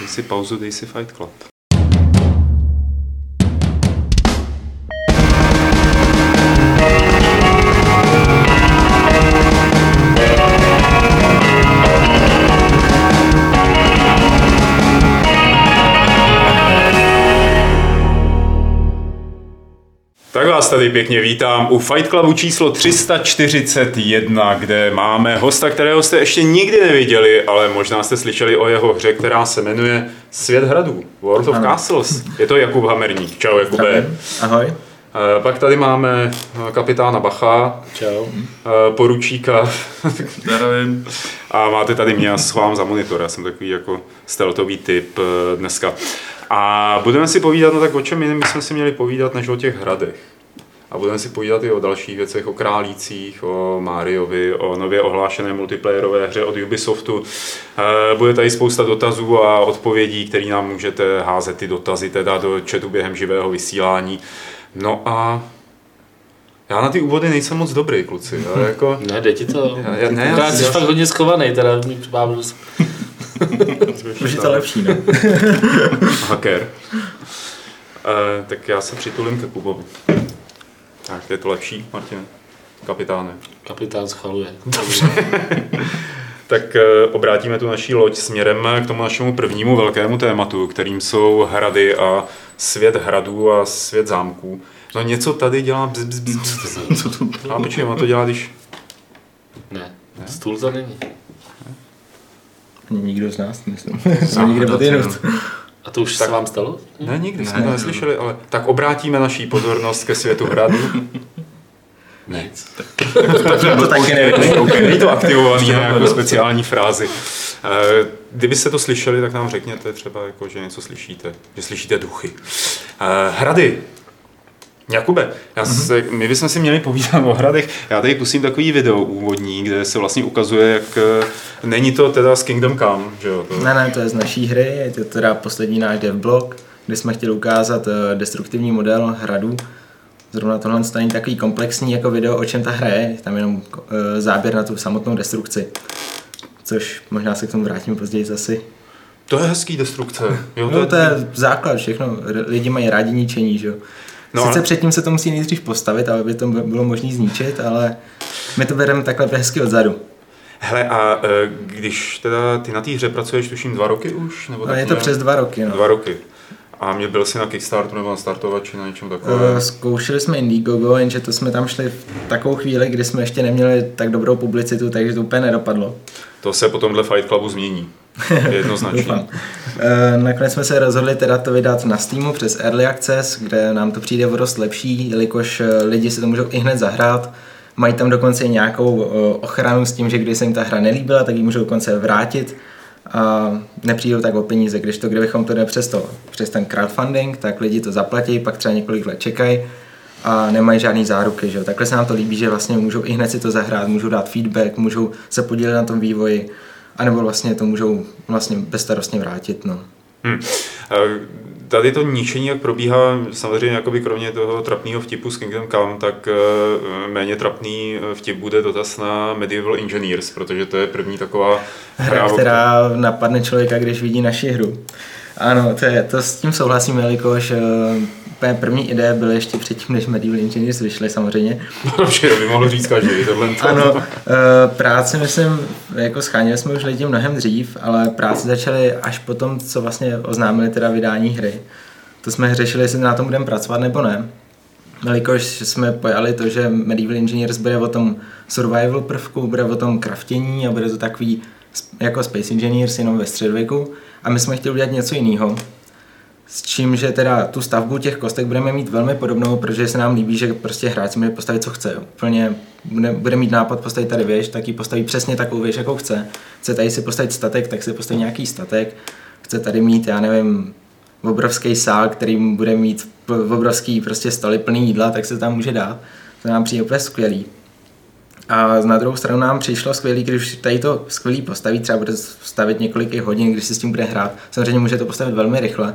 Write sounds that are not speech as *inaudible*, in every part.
Dej si pauzu, dej si Fight Club. Vás tady pěkně vítám u Fight Clubu číslo 341, kde máme hosta, kterého jste ještě nikdy neviděli, ale možná jste slyšeli o jeho hře, která se jmenuje Svět hradů, World of ano. Castles. Je to Jakub Hamerník. Čau Jakube. Ahoj. Eh, pak tady máme eh, kapitána Bacha. Čau. Eh, poručíka. Zdravím. *laughs* A máte tady mě, já schovám za monitor, já jsem takový jako stealthový typ dneska. A budeme si povídat, no tak o čem jiném jsme si měli povídat, než o těch hradech. A budeme si povídat i o dalších věcech, o králících, o Mariovi, o nově ohlášené multiplayerové hře od Ubisoftu. Eh, bude tady spousta dotazů a odpovědí, které nám můžete házet ty dotazy teda do chatu během živého vysílání. No a já na ty úvody nejsem moc dobrý, kluci. Já jako... Ne, jde ti to. Já, já, ne, já, jsi já... fakt hodně skovaný, teda že *laughs* už je to lepší, ne? Hacker. Uh, tak já se přitulím ke Kubovi. Tak, je to lepší, Martin? Kapitáne. Kapitán schvaluje. *laughs* tak uh, obrátíme tu naší loď směrem k tomu našemu prvnímu velkému tématu, kterým jsou hrady a svět hradů a svět zámků. No něco tady dělá bzz, bzz, bzz. *laughs* Co to? A počkej, to dělá, když... Ne, ne? stůl to není. Nikdo z nás, myslím. Jsme nikde pod *laughs* A to už tak, se vám stalo? Ne, nikdy ne, jsme to neslyšeli, ale tak obrátíme naší pozornost ke světu hradu. *laughs* Ne. to taky nevím. Není to aktivovaný jako speciální frázi. Eh, kdyby se to slyšeli, tak nám řekněte třeba, jako, že něco slyšíte, že slyšíte duchy. Eh, hrady. Jakube, já mm-hmm. se, my bychom si měli povídat o hradech. Já tady pustím takový video úvodní, kde se vlastně ukazuje, jak eh, není to teda z Kingdom Come, že jo? To... Ne, ne, to je z naší hry, je to teda poslední náš devblog, kde jsme chtěli ukázat uh, destruktivní model hradu. Zrovna tohle není takový komplexní jako video, o čem ta hra je, tam jenom uh, záběr na tu samotnou destrukci. Což možná se k tomu vrátím později zase. To je hezký destrukce. Jo, to, no, to je základ, všechno. Lidi mají rádi ničení, že jo. No, Sice předtím se to musí nejdřív postavit, aby to bylo možné zničit, ale my to bereme takhle hezky odzadu. Hele, a e, když teda ty na té hře pracuješ, tuším, dva roky už? Nebo no, je to ne? přes dva roky. No. Dva roky. A mě byl si na Kickstarteru nebo na startovači na něčem takovém? Uh, zkoušeli jsme Indiegogo, jenže to jsme tam šli v takovou chvíli, kdy jsme ještě neměli tak dobrou publicitu, takže to úplně nedopadlo. To se potom dle Fight Clubu změní. *laughs* Jednoznačně. uh, nakonec jsme se rozhodli teda to vydat na Steamu přes Early Access, kde nám to přijde dost lepší, jelikož lidi si to můžou i hned zahrát. Mají tam dokonce i nějakou uh, ochranu s tím, že když se jim ta hra nelíbila, tak ji můžou dokonce vrátit a nepřijdou tak o peníze, když to, kdybychom to přes, to, přes ten crowdfunding, tak lidi to zaplatí, pak třeba několik let čekají a nemají žádný záruky. Že? Takhle se nám to líbí, že vlastně můžou i hned si to zahrát, můžou dát feedback, můžou se podílet na tom vývoji, anebo vlastně to můžou vlastně bezstarostně vrátit. No. Hmm tady to ničení, jak probíhá, samozřejmě jakoby kromě toho trapného vtipu s Kingdom Come, tak eh, méně trapný eh, vtip bude dotaz na Medieval Engineers, protože to je první taková hra, která napadne člověka, když vidí naši hru. Ano, to, je, to s tím souhlasím, jelikož uh, první ideje byly ještě předtím, než Medieval Engineers vyšly samozřejmě. *laughs* No, to by mohl říct každý, tohle. Ano, uh, práce, myslím, jako schánili jsme už lidi mnohem dřív, ale práce začaly až potom, co vlastně oznámili teda vydání hry. To jsme řešili, jestli na tom budeme pracovat nebo ne. Jelikož jsme pojali to, že Medieval Engineers bude o tom survival prvku, bude o tom craftění a bude to takový jako Space Engineers jenom ve středověku a my jsme chtěli udělat něco jiného. S čím, že teda tu stavbu těch kostek budeme mít velmi podobnou, protože se nám líbí, že prostě hráč si může postavit, co chce. Úplně bude, bude mít nápad postavit tady věž, tak ji postaví přesně takovou věž, jakou chce. Chce tady si postavit statek, tak si postaví nějaký statek. Chce tady mít, já nevím, obrovský sál, který bude mít obrovský prostě stoly plný jídla, tak se tam může dát. To nám přijde úplně skvělý. A na druhou stranu nám přišlo skvělý, když tady to skvělý postaví, třeba bude stavit několik hodin, když si s tím bude hrát. Samozřejmě může to postavit velmi rychle.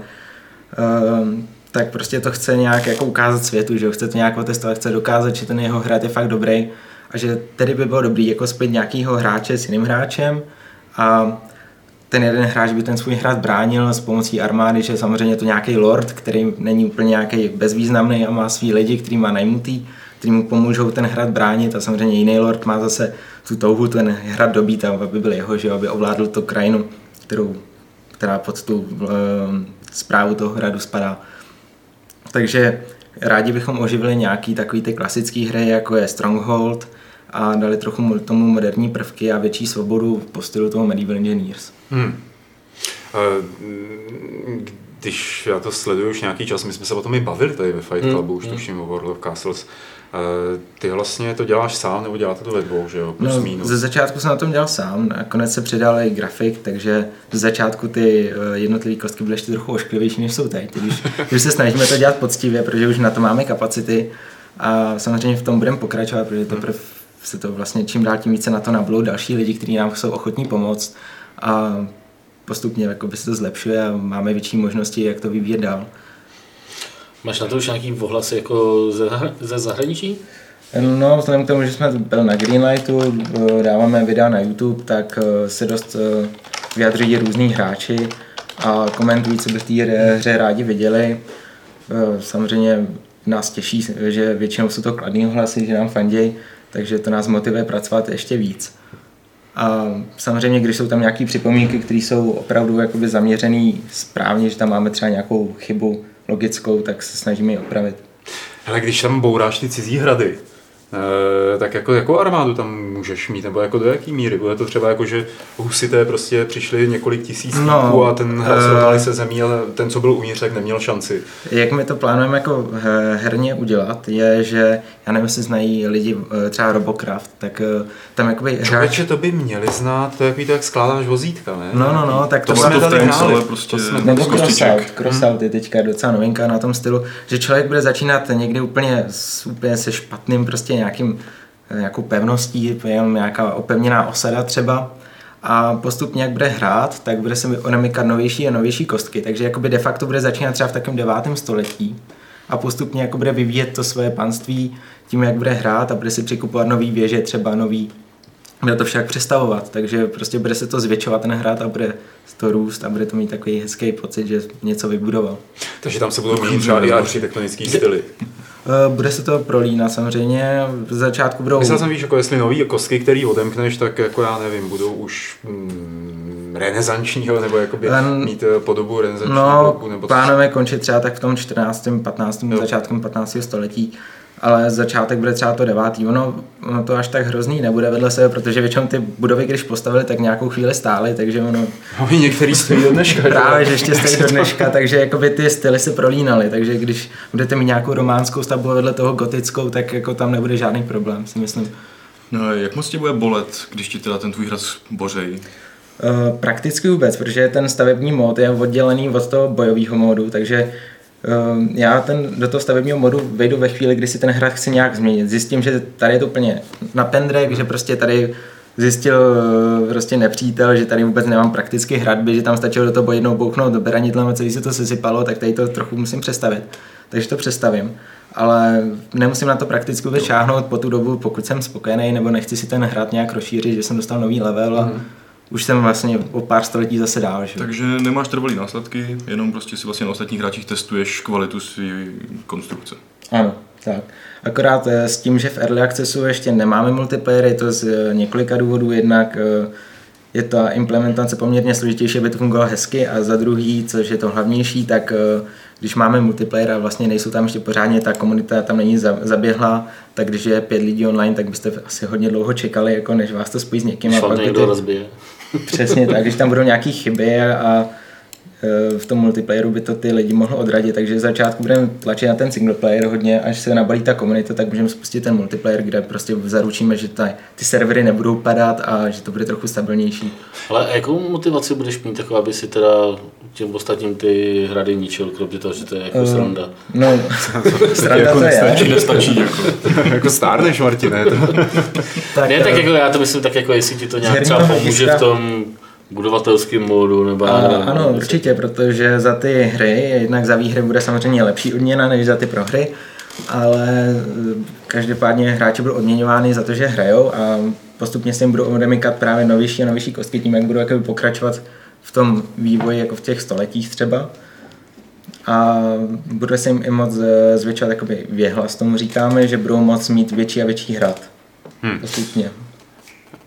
Um, tak prostě to chce nějak jako ukázat světu, že chce to nějak otestovat, chce dokázat, že ten jeho hrad je fakt dobrý a že tedy by bylo dobrý jako spět nějakýho hráče s jiným hráčem a ten jeden hráč by ten svůj hrad bránil s pomocí armády, že samozřejmě to nějaký lord, který není úplně nějaký bezvýznamný a má svý lidi, který má najmutý, který mu pomůžou ten hrad bránit a samozřejmě jiný lord má zase tu touhu ten hrad dobít, aby byl jeho, že aby ovládl tu krajinu, kterou, která pod tu zprávu toho hradu spadá. Takže rádi bychom oživili nějaký takový ty klasický hry, jako je Stronghold, a dali trochu tomu moderní prvky a větší svobodu po stylu toho Medieval Engineers. Hmm. Když já to sleduju už nějaký čas, my jsme se o tom i bavili tady ve Fight Clubu, hmm. už tuším o World of Castles, ty vlastně to děláš sám, nebo děláte to ve dvou, že jo? Plus no, minus. Ze začátku jsem na tom dělal sám, nakonec se přidal i grafik, takže ze začátku ty eh, jednotlivé kostky byly ještě trochu ošklivější, než jsou teď. Když, *laughs* když se snažíme to dělat poctivě, protože už na to máme kapacity a samozřejmě v tom budeme pokračovat, protože to prv se to vlastně čím dál tím více na to nablou další lidi, kteří nám jsou ochotní pomoct a postupně by se to zlepšuje a máme větší možnosti, jak to vyvíjet dál. Máš na to už nějaký ohlasy jako ze, ze zahraničí? No, vzhledem k tomu, že jsme byl na Greenlightu, eh, dáváme videa na YouTube, tak eh, se dost eh, vyjadřují různí hráči a komentují, co by v té hře rádi viděli. Samozřejmě nás těší, že většinou jsou to kladný hlasy, že nám fandějí, takže to nás motivuje pracovat ještě víc. A samozřejmě, když jsou tam nějaké připomínky, které jsou opravdu zaměřené správně, že tam máme třeba nějakou chybu logickou, tak se snažíme ji opravit. Ale když tam bouráš ty cizí hrady, Eh, tak jako, jako armádu tam můžeš mít, nebo jako do jaký míry? Bude to třeba jako, že husité prostě přišli několik tisíc no, a ten hlasovali uh, se zemí, ale ten, co byl uvnitř, tak neměl šanci. Jak my to plánujeme jako herně udělat, je, že já nevím, jestli znají lidi eh, třeba Robocraft, tak tam jakoby hráč... Člověče, to by měli znát, to je jak, to, jak skládáš vozítka, ne? No, no, no, tak to, to jsme tady hráli. Prostě, to jsme nebo crossout, crossout je teďka docela novinka na tom stylu, že člověk bude začínat někdy úplně, úplně se špatným prostě nějakým, eh, nějakou pevností, jenom nějaká opevněná osada třeba a postupně, jak bude hrát, tak bude se odemykat novější a novější kostky, takže jakoby de facto bude začínat třeba v takovém devátém století a postupně jako bude vyvíjet to své panství tím, jak bude hrát a bude si přikupovat nový věže, třeba nový bude to však přestavovat, takže prostě bude se to zvětšovat ten hrát a bude to růst a bude to mít takový hezký pocit, že něco vybudoval. Takže tam se budou měnit třeba i architektonický styly. Eh, bude se to prolínat samozřejmě, v začátku budou... Myslel jsem, víš, jako jestli nový kostky, který odemkneš, tak jako já nevím, budou už mm, renesančního, nebo jakoby um, mít eh, podobu renesančního no, bloku, nebo plánujeme končit třeba tak v tom 14. 15. Jo. začátkem 15. století ale začátek bude třeba to devátý. Ono, ono to až tak hrozný nebude vedle sebe, protože většinou ty budovy, když postavili, tak nějakou chvíli stály, takže ono... No, některý stojí do dneška. Právě, že ještě stojí do *laughs* dneška, takže jakoby ty styly se prolínaly, takže když budete mít nějakou románskou stavbu vedle toho gotickou, tak jako tam nebude žádný problém, si myslím. No, jak moc tě bude bolet, když ti teda ten tvůj hrad bořej? Uh, prakticky vůbec, protože ten stavební mod je oddělený od toho bojového módu, takže já ten, do toho stavebního modu vejdu ve chvíli, kdy si ten hrad chci nějak změnit. Zjistím, že tady je to úplně na pendrek, že prostě tady zjistil eh, prostě nepřítel, že tady vůbec nemám prakticky hradby, že tam stačilo do toho jednou bouchnout do beranidlem a celý se to sesypalo, tak tady to trochu musím přestavit. Takže to přestavím. Ale nemusím na to prakticky vůbec šáhnout po tu dobu, pokud jsem spokojený nebo nechci si ten hrad nějak rozšířit, že jsem dostal nový level a mm už jsem vlastně o pár století zase dál. Že? Takže nemáš trvalý následky, jenom prostě si vlastně na ostatních hráčích testuješ kvalitu své konstrukce. Ano, tak. Akorát eh, s tím, že v Early Accessu ještě nemáme multiplayer, je to z eh, několika důvodů. Jednak eh, je ta implementace poměrně složitější, aby to fungovalo hezky a za druhý, což je to hlavnější, tak když máme multiplayer a vlastně nejsou tam ještě pořádně, ta komunita tam není zaběhla, tak když je pět lidí online, tak byste asi hodně dlouho čekali, jako než vás to spojí s někým. Když a pak někdo ty... rozbije. Přesně tak, když tam budou nějaké chyby a, v tom multiplayeru by to ty lidi mohlo odradit, takže v začátku budeme tlačit na ten single player hodně, až se nabalí ta komunita, tak můžeme spustit ten multiplayer, kde prostě zaručíme, že ta, ty servery nebudou padat a že to bude trochu stabilnější. Ale jakou motivaci budeš mít taková, aby si teda těm ostatním ty hrady ničil, kromě toho, že to je jako uh, sranda? No, *laughs* sranda jako to je. *laughs* Nestačí, jako. jako stárneš, Martine. To. tak, ne, tak jako já to myslím tak jako, jestli ti to nějak třeba pomůže v tom budovatelském módu, nebo... A, ano, určitě, protože za ty hry, jednak za výhry bude samozřejmě lepší odměna než za ty prohry, ale eh, každopádně hráči budou odměňovány za to, že hrajou a postupně se jim budou odemykat právě novější a novější kostky tím, jak budou jakoby pokračovat v tom vývoji jako v těch stoletích třeba. A bude se jim i moc eh, zvětšovat jakoby věhlas, tomu říkáme, že budou moc mít větší a větší hrad. Hmm. Postupně.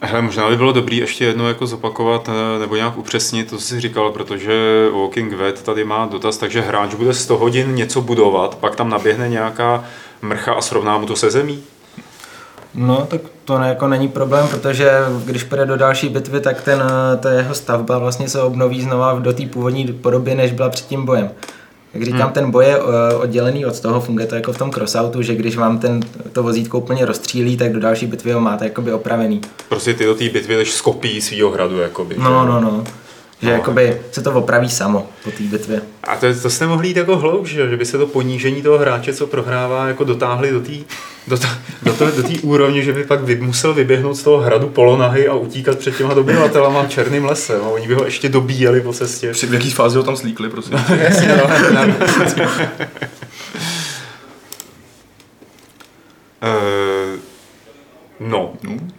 Hele, možná by bylo dobré ještě jednou jako zopakovat eh, nebo nějak upřesnit to, co jsi říkal, protože Walking Vet tady má dotaz, takže hráč bude 100 hodin něco budovat, pak tam naběhne nějaká mrcha a srovná mu to se zemí? No, tak to ne, jako není problém, protože když půjde do další bitvy, tak ten, eh, ta jeho stavba vlastně se obnoví znova do té původní podoby, než byla před tím bojem. Jak říkám, hmm. ten boj je eh, oddělený od toho, funguje to jako v tom crossoutu, že když vám ten, to vozítko úplně rozstřílí, tak do další bitvy ho máte jakoby opravený. Prostě ty do té bitvy jdeš z kopí svýho hradu, jakoby. No, no, no. Že no, jakoby se to opraví samo po té bitvě. A to, to jste mohli jít jako hloub, že? že by se to ponížení toho hráče, co prohrává, jako dotáhli do té do, do, do, do úrovně, že by pak vy, musel vyběhnout z toho hradu polonahy a utíkat před těma dobyvatelama černým lesem. A oni by ho ještě dobíjeli po cestě. Při v jaký fázi ho tam slíkli, prosím. *laughs* Jasně, no. uh, *laughs* no. no.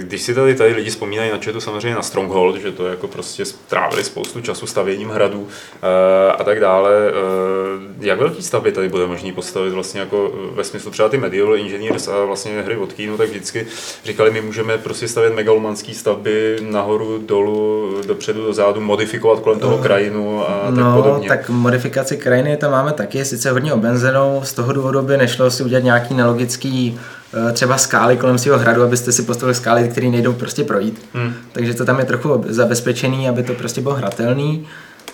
Když si tady, tady lidi vzpomínají na četu samozřejmě na Stronghold, že to jako prostě strávili spoustu času stavěním hradů eh, a tak dále. Eh, jak velký stavby tady bude možný postavit vlastně jako ve smyslu třeba ty Medieval Engineers a vlastně hry od Kínu, tak vždycky říkali, my můžeme prostě stavět megalomanské stavby nahoru, dolů, dopředu, dozadu, modifikovat kolem toho krajinu a tak no, podobně. tak modifikaci krajiny tam máme taky, sice hodně obenzenou, z toho důvodu by nešlo si udělat nějaký nelogický Eh, třeba skály kolem svého hradu, abyste si postavili skály, které nejdou prostě projít. Hmm. Takže to tam je trochu zabezpečený, aby to prostě bylo hratelný,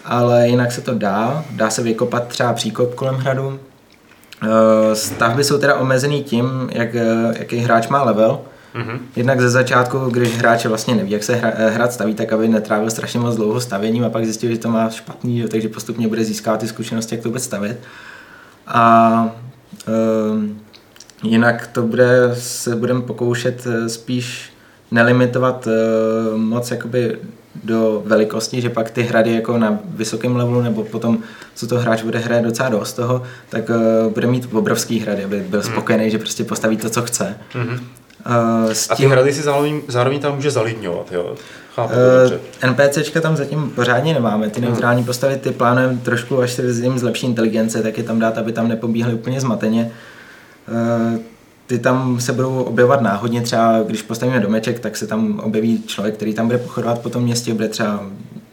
ale jinak se to dá. Dá se vykopat třeba příkop kolem hradu. Eh, stavby jsou teda omezený tím, jak, eh, jaký hráč má level. Mm-hmm. Jednak ze začátku, když hráč vlastně neví, jak se hra, hrad staví, tak aby netrávil strašně moc dlouho stavěním a pak zjistil, že to má špatný, takže postupně bude získávat ty zkušenosti, jak to vůbec stavět. A um, Jinak to bude, se budeme pokoušet eh, spíš nelimitovat uh, moc jakoby do velikosti, že pak ty hrady jako na vysokém levelu nebo potom, co to hráč bude hrát docela dost toho, tak uh, bude mít obrovský hrady, aby byl hmm. spokojený, že prostě postaví to, co chce. Mm-hmm. Uh, s tím, a ty hrady si zároveň, zároveň tam může zalidňovat, jo? Chápu uh, NPCčka tam zatím pořádně nemáme, ty neutrální postavy ty plánujeme trošku, až se jim zlepší inteligence, tak je tam dát, aby tam nepobíhly úplně zmateně. Eh, ty tam se budou objevovat náhodně, třeba když postavíme domeček, tak se tam objeví člověk, který tam bude pochodovat po tom městě, bude třeba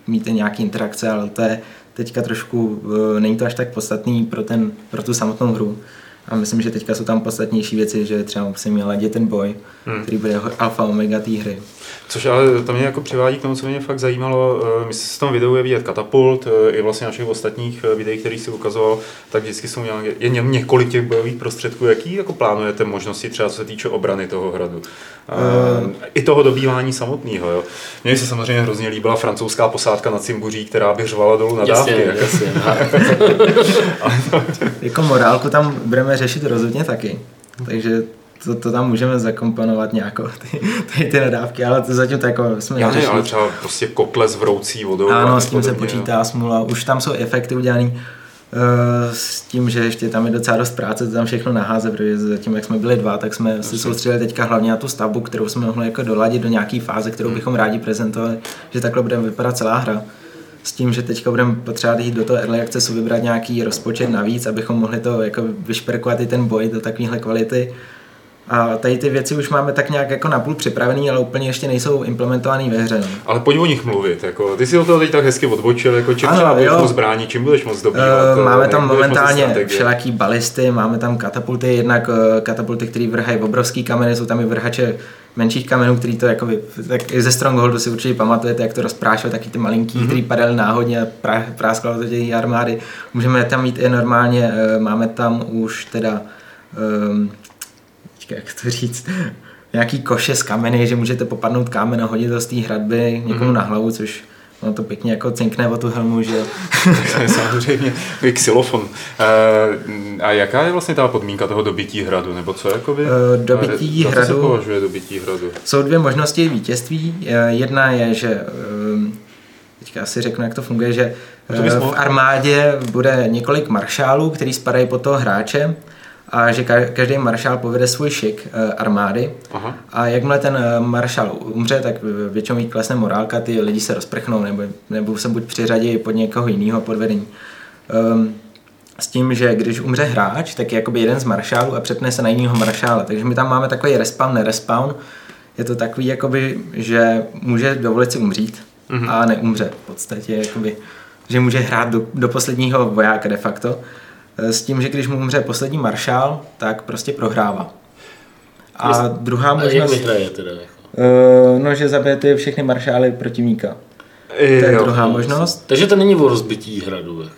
mít nějaký interakce, ale to je teďka trošku, eh, není to až tak podstatný pro, ten, pro tu samotnou hru. A myslím, že teďka jsou tam podstatnější věci, že třeba musím ladit ten boj, hmm. který bude alfa omega té hry. Což ale to mě jako přivádí k tomu, co mě fakt zajímalo. Eh, my se v tom videu je vidět katapult, eh, i vlastně našich ostatních eh, videí, který si ukazoval, tak vždycky jsou nějaké, je několik těch bojových prostředků. Jaký jako plánujete možnosti třeba co se týče obrany toho hradu? Uh, I toho dobývání samotného. Jo? Mně se samozřejmě hrozně líbila francouzská posádka na Cimbuří, která by řvala dolů na dávky. Jasně, jasně. *laughs* jako morálku tam budeme řešit rozhodně taky. Takže to, to tam můžeme zakomponovat nějakou *laughs* ty, ty, ty nadávky, ale to zatím to jako jsme Já ne, ale třeba prostě kotle s vroucí vodou. Ano, s tím se počítá smula. Už tam jsou efekty udělané uh, s tím, že ještě tam je docela dost práce to tam všechno naházet, protože zatím, jak jsme byli dva, tak jsme se soustředili teďka hlavně na tu stavbu, kterou jsme mohli jako doladit do nějaké fáze, kterou hmm. bychom rádi prezentovali, že takhle bude vypadat celá hra s tím, že teďka budeme potřebovat jít do toho early accessu, vybrat nějaký rozpočet navíc, abychom mohli to jako vyšperkovat i ten boj do takovéhle kvality a tady ty věci už máme tak nějak jako napůl připravený, ale úplně ještě nejsou implementovaný ve hře. No. Ale pojď o nich mluvit. Jako, ty si o toho teď tak hezky odbočil, jako čím ano, třeba budeš moc čím budeš moc dobývat. Uh, máme tam momentálně všelaký balisty, máme tam katapulty, jednak uh, katapulty, které vrhají obrovský kameny, jsou tam i vrhače menších kamenů, který to jako, tak i ze Strongholdu si určitě pamatujete, jak to rozprášil, taky ty malinký, mm-hmm. který padaly náhodně a prá, práskalo to těch armády. Můžeme tam mít i normálně, uh, máme tam už teda um, jak to říct, *laughs* nějaký koše z kameny, že můžete popadnout kámen a hodit to z té hradby někomu mm-hmm. na hlavu, což ono to pěkně jako cinkne o tu helmu, že *laughs* Samozřejmě, je xylofon. E, a jaká je vlastně ta podmínka toho dobytí hradu, nebo co jakoby? E, dobytí e, hradu, se považuje dobytí hradu? Jsou dvě možnosti vítězství. Jedna je, že teďka asi řeknu, jak to funguje, že to v armádě bude několik maršálů, který spadají pod toho hráče a že ka- každý maršál povede svůj šik eh, armády Aha. a jakmile ten eh, maršál umře, tak většinou jí klesne morálka, ty lidi se rozprchnou nebo, nebo se buď přiřadí pod někoho jiného pod vedení. Um, s tím, že když umře hráč, tak je jakoby jeden z maršálů a přepne se na jiného maršála. Takže my tam máme takový respawn, nerespawn. Je to takový, jakoby, že může dovolit si umřít mm-hmm. a neumře v podstatě. Jakoby, že může hrát do, do posledního vojáka de facto. Eh, S tím, že když mu umře poslední maršál, tak prostě prohrává. A druhá A jak možnost... vyhraje teda? Jako? Uh, no, že zabijete všechny maršály protivníka. To je Jo. druhá možnost. Takže to není o rozbití hradu. Jako.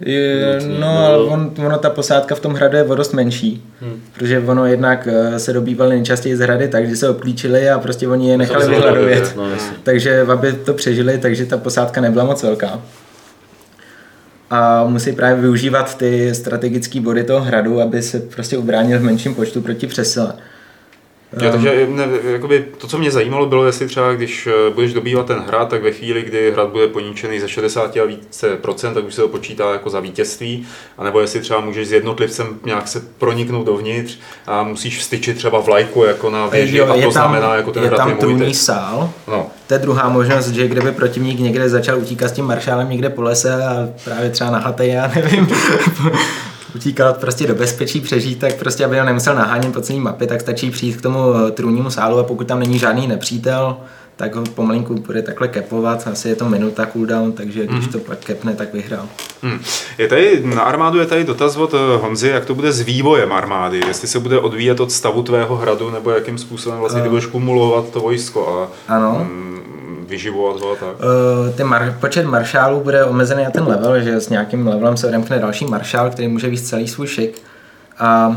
Je, no, no. ale on, ono, ta posádka v tom hradu je o dost menší, Hmm. protože ono jednak eh, se dobývali nejčastěji z hrady, takže se obklíčili a prostě oni je nechali vyhladovět. No. Takže aby to přežili, takže ta posádka nebyla moc velká. A musí právě využívat ty strategické body toho hradu, aby se prostě ubránil v menším počtu proti přesile. Jo, takže ne, jakoby, to, co mě zajímalo, bylo, jestli třeba, když eh, budeš dobývat ten hrad, tak ve chvíli, kdy hrad bude poničený ze 60 a více procent, tak už se to počítá jako za vítězství, anebo jestli třeba můžeš s jednotlivcem nějak se proniknout dovnitř a musíš vstyčit třeba vlajku jako na věži Jo, a to tam, znamená, jako ten je hrad tam je můj trůní sál, No, To je druhá možnost, že kdyby protivník někde začal utíkat s tím maršálem někde po lese a právě třeba na hatej, já nevím, utíkal prostě do bezpečí, přežít, tak prostě, aby ho nemusel nahánět po celé mapě, tak stačí přijít k tomu eh, trůnímu sálu a pokud tam není žádný nepřítel, tak ho pomalinku bude takhle kepovat, asi je to minuta cooldown, takže když to pak kepne, tak vyhrál. Hmm. Je tady, na armádu je tady dotaz od eh, Honzy, jak to bude s vývojem armády, jestli se bude odvíjet od stavu tvého hradu, nebo jakým způsobem vlastně ty budeš kumulovat to vojsko a Ano. mm, vyživovat ho a tak. Uh, ten mar- počet maršálů bude omezený na ten level, že s nějakým levelem se odemkne další maršál, který může víc celý svůj šik. A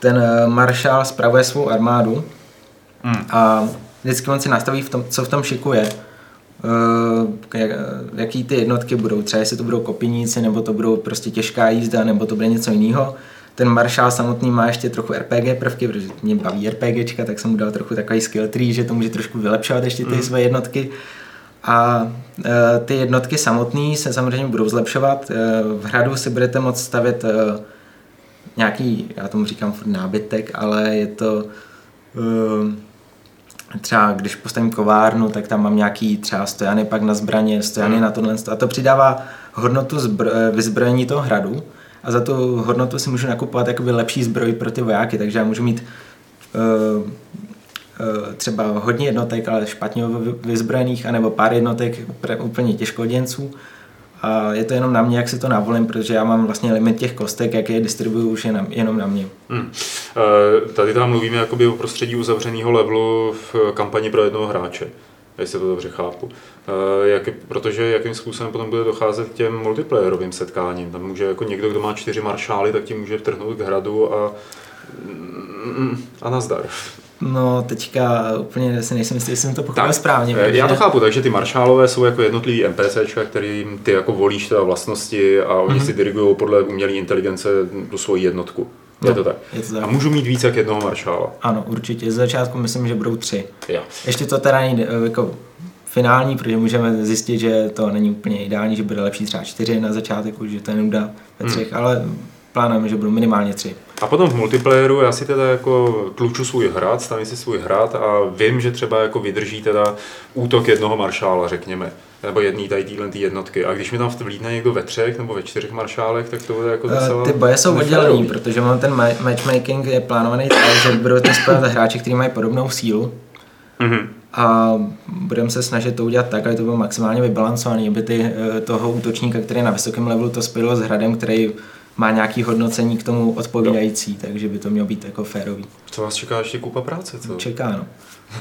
ten uh, maršál spravuje svou armádu Hmm. a vždycky on si nastaví, v tom, co v tom šiku je. Uh, jak, jaký ty jednotky budou, třeba jestli to budou kopiníci, nebo to budou prostě těžká jízda, nebo to bude něco jiného. Ten maršál samotný má ještě trochu RPG prvky, protože mě baví RPGčka, tak jsem mu dal trochu takový skill tree, že to může trošku vylepšovat ještě ty své jednotky. A e, ty jednotky samotné se samozřejmě budou zlepšovat. E, v hradu si budete moct stavět e, nějaký, já tomu říkám furt nábytek, ale je to e, třeba když postavím kovárnu, tak tam mám nějaký třeba stojany pak na zbraně, stojany na tohle. A to přidává hodnotu zbr- e, vyzbrojení toho hradu a za tu hodnotu si můžu nakupovat jakoby lepší zbroj pro ty vojáky, takže já můžu mít e, třeba hodně jednotek, ale špatně vy- vyzbrojených, anebo pár jednotek úplně těžkoděnců. A je to jenom na mě, jak si to navolím, protože já mám vlastně limit těch kostek, jak je distribuju už jenom, jenom na mě. Hmm. Eh, Tady tam mluvíme jakoby o prostředí uzavřeného levelu v kampani pro jednoho hráče, jestli to dobře chápu. Eh, Jak, protože jakým způsobem potom bude docházet k těm multiplayerovým setkáním. Tam může jako někdo, kdo má čtyři maršály, tak ti může vtrhnout k hradu a, mm, a nazdar. No teďka úplně si nejsem jistý, jestli jsem to pochopil správně. eh, Já to protože- chápu, takže ty maršálové jsou jako jednotlivý NPCčka, kterým ty jako volíš teda vlastnosti a oni Mhm. si dirigují podle umělé inteligence tu svoji jednotku. Je No, to tak. je to tak. A můžu mít víc jak jednoho maršála. Ano, určitě. Z začátku myslím, že budou tři. Jo. Ještě to teda není eh, jako finální, protože můžeme zjistit, že to není úplně ideální, že bude lepší třeba čtyři na začátku, že to je nuda ve třech, Hmm. ale plánujeme, že budou minimálně tři. A potom v multiplayeru já si teda jako tluču svůj hrad, stavím si svůj hrad a vím, že třeba jako vydrží teda útok jednoho maršála, řekněme, nebo jedný tady týhle tý jednotky. A když mi tam vlídne někdo ve třech nebo ve čtyřech maršálech, tak to bude jako docela Eh, Ty boje jsou oddělený, protože mám ten ma- matchmaking je plánovaný tak, že budou to spojovat hráči, kteří mají podobnou sílu Mhm. a budeme se snažit to udělat tak, aby to bylo maximálně vybalancované, aby ty, eh, toho útočníka, který je na vysokém levelu, to spojilo s hradem, který má nějaký hodnocení k tomu odpovídající, takže by to mělo být jako férový. Co vás čeká ještě kupa práce, co? Čeká, no.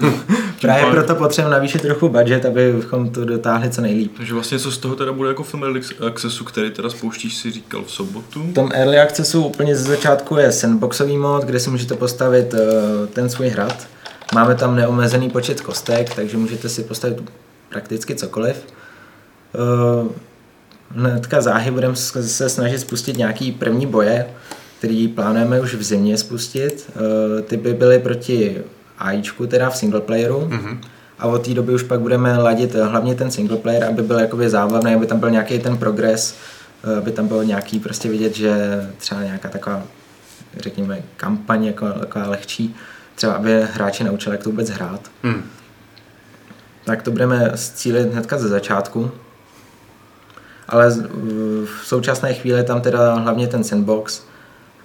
*laughs* Právě proto potřebujeme navýšit trochu budget, abychom to dotáhli co nejlíp. Takže vlastně co z toho teda bude jako film Early Accessu, který teda spouštíš, si říkal v sobotu. V tom Early Accessu úplně ze začátku je sandboxový mod, kde si můžete postavit eh, ten svůj hrad. Máme tam neomezený počet kostek, takže můžete si postavit prakticky cokoliv. Eh, Hnedka záhy budeme se snažit spustit nějaký první boje, který plánujeme už v zimě spustit. Eh, Ty by byly proti AIčku, teda v single playeru. Mhm. A od té doby už pak budeme ladit eh, hlavně ten single player, aby byl jakoby zábavný, aby tam byl nějaký ten progres, eh, aby tam bylo nějaký prostě vidět, že třeba nějaká taková řekněme, kampaň jako, jako lehčí, třeba aby hráči naučili, jak to vůbec hrát. Hmm. Tak to budeme cílit hnedka ze začátku. Ale v současné chvíli je tam teda hlavně ten sandbox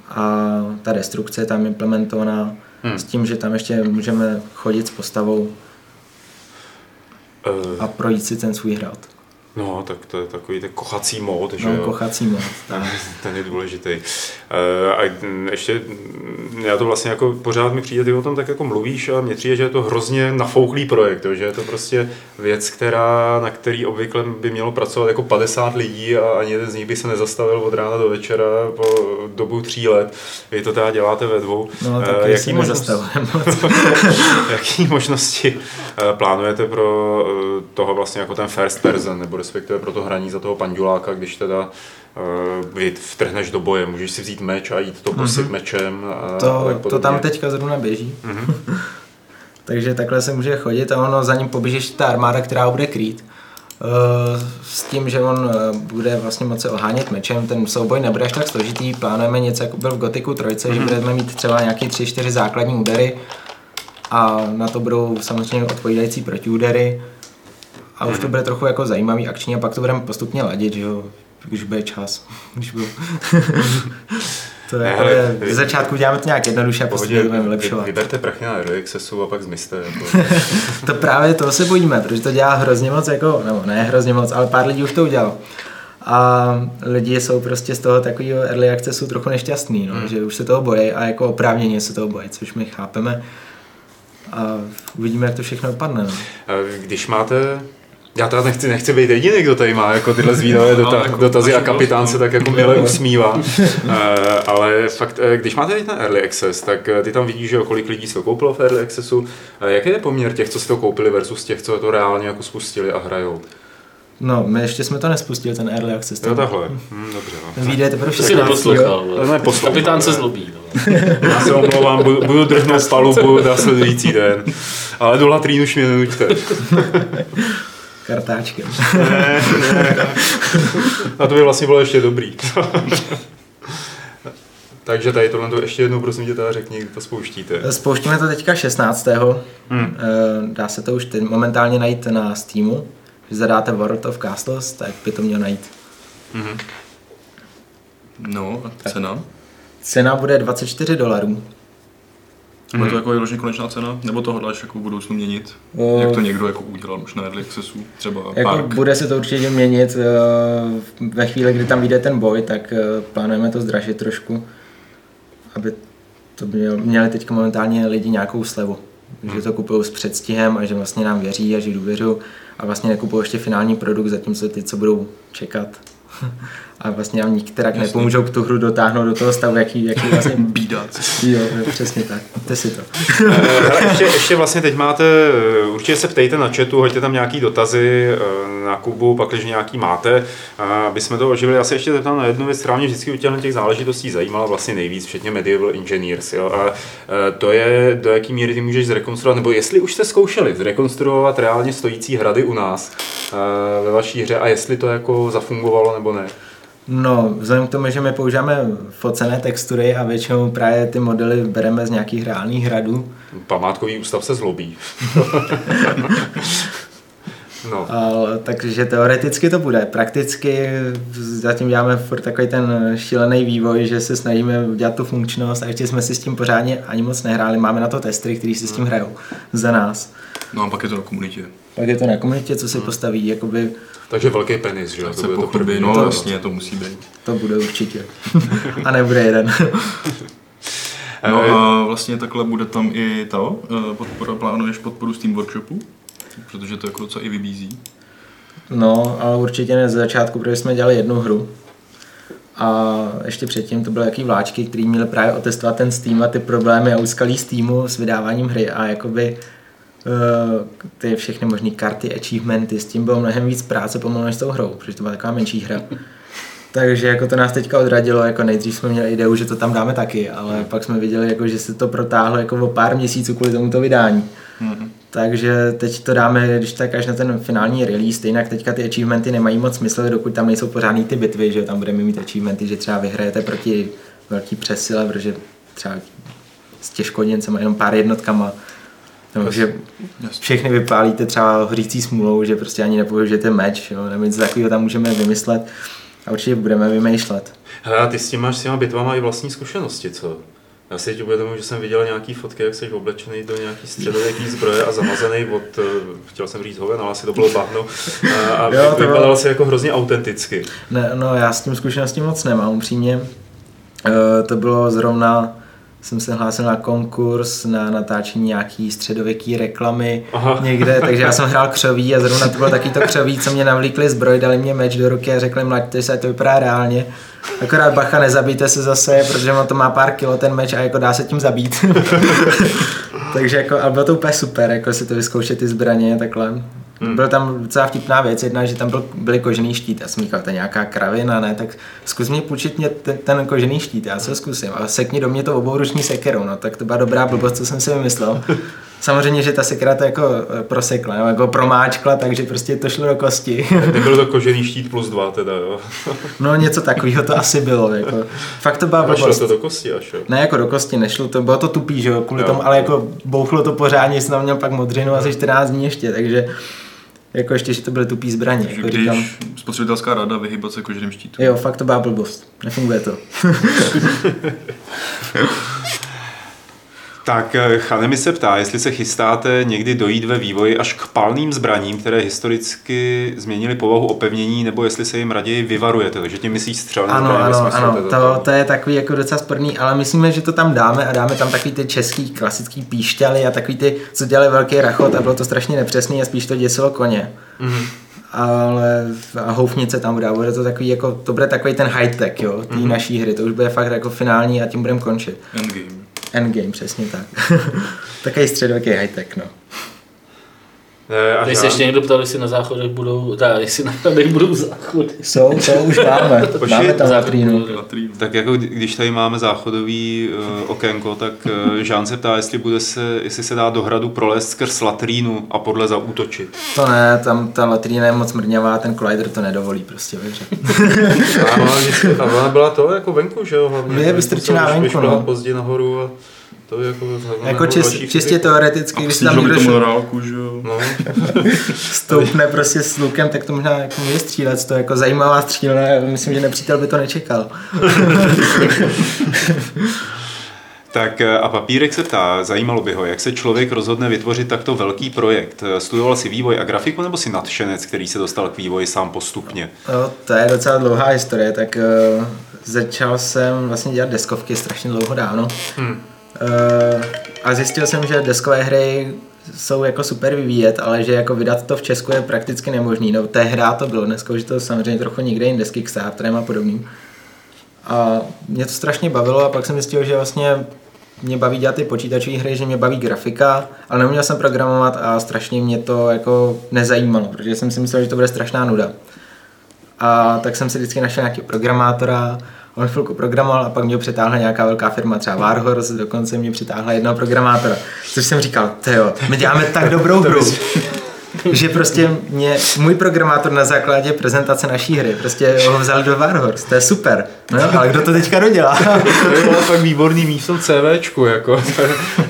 a ta destrukce je tam implementovaná Hmm. s tím, že tam ještě můžeme chodit s postavou Eh, a projít si ten svůj hrad. No, tak to je takový ten kochací mód, že No, jo? kochací mod. *laughs* Tak. Ten je důležitý. Eh, A ještě, mm, já to vlastně jako pořád mi přijde, ty o tom tak jako mluvíš a mně přijde, že je to hrozně nafouklý projekt, jo, že je to prostě věc, která, na který obvykle by mělo pracovat jako 50 lidí a ani jeden z nich by se nezastavil od rána do večera po dobu tří let. Vy to teda děláte ve dvou. No, Eh, tak jaký si možnost-. *laughs* Jaký možnosti eh, plánujete pro eh, toho vlastně jako ten first person, nebo respektive pro to hraní za toho panduláka, když teda eh, vtrhneš do boje, můžeš si vzít meč a jít to kosit mm-hmm. mečem a, a To, tak to tam teďka zrovna běží. Mhm. *laughs* Takže takhle se může chodit a ono za ním poběží ta armáda, která ho bude krýt. Eh, S tím, že on eh, bude vlastně moci ohánět mečem, ten souboj nebude až tak složitý, plánujeme něco jako byl v Gotiku 3, mm-hmm. že budeme mít třeba nějaký 3-4 základní údery a na to budou samozřejmě odpovídající protiúdery a už to bude trochu jako zajímavý akční a pak to budeme postupně ladit, že jo, když bude čas. *laughs* Když byl. *laughs* to je, hele, vy- v začátku děláme to nějak jednoduše a postupně to budeme vy, vylepšovat. vyberte prachy na accessu a pak zmizte. Jako. *laughs* To právě to se bojíme, protože to dělá hrozně moc, jako, nebo ne hrozně moc, ale pár lidí už to udělalo. A lidi jsou prostě z toho takového early accessu trochu nešťastný, no, Hmm. že už se toho bojí a jako oprávněně se toho bojí, což my chápeme. A uvidíme, jak to všechno dopadne. No. Když máte já teda nechci, nechci být jediný, kdo tady má jako tyhle zvídavé No, dota, jako dotazy a kapitán se tak jako milé usmívá. Eh, ale fakt, eh, když máte teď ten early access, tak eh, ty tam vidíš, že jo, kolik lidí se to koupilo v early accessu. Jaký je poměr těch, co si to koupili versus těch, co to reálně jako spustili a hrajou? no, my ještě jsme to nespustili, ten early access. Jo, takhle. Hm, dobře, no. Vyjde teprve To si 16. neposlouchal. Neposlouchal, Kapitán se ne. zlobí. no. *laughs* Já se omlouvám, budu, budu drhnout palubu následující den. Ale do latrín už mě nenuďte. *laughs* Kartáčkem. Ne, ne. A to by vlastně bylo ještě dobrý. Takže tady tohle to ještě jednou prosím tě teda řekni, kdy to spouštíte. Spouštíme to teďka 16. Hmm. Eh, Dá se to už teď momentálně najít na Steamu. Když zadáte World of Castles, tak by to mělo najít. Mhm. No a cena? Cena bude 24 dolarů. Bude to jako vyloženě konečná cena? Nebo to hodláš jako v budoucnu měnit? O- Jak to někdo jako udělal už na Early Accessu? Třeba Jako Park? bude se to určitě měnit. eh, Ve chvíli, kdy tam vyjde ten boj, tak eh, plánujeme to zdražit trošku, aby to měl, měli teď momentálně lidi nějakou slevu. Že to kupují s předstihem a že vlastně nám věří a že důvěřují a vlastně nekupují ještě finální produkt, zatímco ty, co budou čekat. *laughs* A vlastně nám nikterak Jasně. nepomůžou tu hru dotáhnout do toho stavu, jaký, jaký *laughs* vlastně Bídáci. Jo, přesně tak. Ty si to. Eh, hele, ještě, ještě vlastně teď máte, eh, určitě se ptejte na chatu, hoďte tam nějaký dotazy eh, na Kubu, pak když nějaký máte, aby jsme to oživili. Já se ještě zeptám na jednu věc, která mě vždycky u těch záležitostí zajímala vlastně nejvíc, včetně Medieval Engineers. Jo? A eh, to je, do jaký míry ty můžeš zrekonstruovat, nebo jestli už jste zkoušeli zrekonstruovat reálně stojící hrady u nás eh, ve vaší hře a jestli to jako zafungovalo nebo ne. No, vzhledem k tomu, že my používáme focené textury a většinou právě ty modely bereme z nějakých reálných hradů, Památkový ústav se zlobí. *laughs* no. ale, takže teoreticky to bude. Prakticky zatím děláme furt takový ten šílený vývoj, že se snažíme udělat tu funkčnost a ještě jsme si s tím pořádně ani moc nehráli. Máme na to testry, kteří si s tím hrajou za nás. No a pak je to na komunitě. Pak je to na komunitě, co si postaví, jakoby Takže velký penis, že jo? Tak To bude to pochlubí, první. no To- jasně, to musí být. to bude určitě. *laughs* a nebude jeden. *laughs* No Eh, a vlastně takhle bude tam i to, eh, podpora, plánuješ podporu Steam Workshopu? Protože to jako docela i vybízí. No, ale určitě ne z začátku, protože jsme dělali jednu hru. A ještě předtím to byly jaký vláčky, který měli právě otestovat ten Steam a ty problémy a úskalí Steamu s vydáváním hry a jakoby ty všechny možné karty, achievementy, s tím bylo mnohem víc práce pomalu než s tou hrou, protože to byla taková menší hra. *laughs* Takže jako to nás teďka odradilo, jako nejdřív jsme měli ideu, že to tam dáme taky, ale pak jsme viděli, jako, že se to protáhlo jako o pár měsíců kvůli tomuto vydání. Mhm. Takže teď to dáme, když tak až na ten finální release, stejně teďka ty achievementy nemají moc smysl, dokud tam nejsou pořádný ty bitvy, že tam budeme mít achievementy, že třeba vyhrajete proti velký přesile, protože třeba s těžkoděncema, jenom pár jednotkama. Nebo že všechny vypálíte třeba hořící smůlou, že prostě ani nepoužijete meč, jo, nebo něco takového tam můžeme vymyslet a určitě budeme vymýšlet. Hele, a ty s tím máš s těma bitvama i vlastní zkušenosti, co? Já si teď uvědomuji, že jsem viděl nějaký fotky, jak jsi oblečený do nějaký středověký zbroje a zamazaný od, eh, chtěl jsem říct hoven, ale asi to bylo bahno. A, a Jo, to vypadal bylo- si jako hrozně autenticky. Ne, no já s tím zkušeností moc nemám, upřímně. E, to bylo zrovna, jsem se hlásil na konkurs, na natáčení nějaký středověký reklamy Aha. někde, takže já jsem hrál křoví a zrovna to bylo taky to křoví, co mě navlíkli zbroj, dali mě meč do ruky a řekli mlaďte se, to vypadá reálně. Akorát bacha, nezabijte se zase, protože on to má pár kilo ten meč a jako dá se tím zabít. *laughs* takže jako, ale bylo to úplně super, jako si to vyzkoušet ty zbraně takhle. Hmm. Byl tam docela vtipná věc, jedna, že tam byl, byly kožený štít. Já jsem říkal, to je nějaká kravina, ne? Tak zkus mě půjčit mě ten, ten kožený štít, já se ho zkusím. A sekni do mě to obouruční sekerou, no tak to byla dobrá blbost, co jsem si vymyslel. *laughs* Samozřejmě, že ta sekera to jako eh, prosekla, nebo jako promáčkla, takže prostě to šlo do kosti. Nebyl to kožený štít plus dva teda, jo. *laughs* no něco takového to asi bylo. Jako. Fakt to byla A šlo blbost. to do kosti až, jo. Ne jako do kosti nešlo, to bylo to tupý, že jo, kvůli Jo. tomu, ale jako bouchlo to pořádně, jsem tam měl pak modřinu asi 14 dní ještě, takže jako ještě, že to byly tupý zbraně. Jako říkám, když spotřebitelská rada vyhybat se koženým štítu. jo, fakt to byla blbost, nefunguje to. *laughs* Tak eh, Chanemi se ptá, jestli se chystáte někdy dojít ve vývoji až k palným zbraním, které historicky změnily povahu opevnění, nebo jestli se jim raději vyvarujete, takže tím myslíš střelné Ano, zbraně ano, smyslu ano, této- to, to je takový jako docela sporný, ale myslíme, že to tam dáme a dáme tam takový ty český klasický píšťaly a takový ty, co dělali velký rachot a bylo to strašně nepřesný a spíš to děsilo koně. Mhm. Ale a houfnice tam bude, bude to takový jako, to bude takový ten high-tech, jo, té Mhm. naší hry, to už bude fakt jako finální a tím budeme končit. Endgame. Endgame, přesně tak. *laughs* Takový středověký high-tech, no. Ne, já- se ještě někdo ptal, jestli na záchodech budou, teda, jestli na záchodech budou záchody. Jsou, to už máme. *laughs* Počkej, máme tam latrínu. Tak jako kdy- když tady máme záchodový uh, okénko, tak uh, Žán se ptá, jestli, bude se, jestli se dá do hradu prolézt skrz latrínu a podle zaútočit. To ne, tam ta latrína je moc mrňavá, ten collider to nedovolí prostě ve hře. Ano, vždycky- a ona byla to jako venku, že jo? Hlavně, Je Venku vystrčená venku, no. pozdě nahoru a to je jako... Jako čist, čistě teoreticky, když tam někdo tomu morálku, že jo. No, *laughs* stoupne prostě s lukem, tak to možná jako může střílet, to je jako zajímavá střílna, myslím, že nepřítel by to nečekal. *laughs* Tak eh, a papírek se ptá, zajímalo by ho, jak se člověk rozhodne vytvořit takto velký projekt. Eh, Studoval si vývoj a grafiku nebo si nadšenec, který se dostal k vývoji sám postupně? No, to je docela dlouhá historie, tak uh, začal jsem vlastně dělat deskovky strašně dlouho dávno. Hmm. Uh, a zjistil jsem, že deskové hry jsou jako super vyvíjet, ale že jako vydat to v Česku je prakticky nemožný. No, tehdy to bylo, dneska už je to samozřejmě trochu někde jinde s Kickstarterem a podobným. A mě to strašně bavilo a pak jsem zjistil, že vlastně mě baví dělat ty počítačové hry, že mě baví grafika, ale neuměl jsem programovat a strašně mě to jako nezajímalo, protože jsem si myslel, že to bude strašná nuda. A tak jsem si vždycky našel nějaký programátora, on chvilku programoval a pak mě přitáhla nějaká velká firma, třeba Warhorse, dokonce mě přitáhla jednoho programátora. Což jsem říkal, jo, my děláme tak dobrou *laughs* hru, že prostě mě, můj programátor na základě prezentace naší hry, prostě ho vzal do Warhorse, to je super. No jo, ale kdo to teďka dodělá? To je bylo fakt výborný místo CVčku, jako,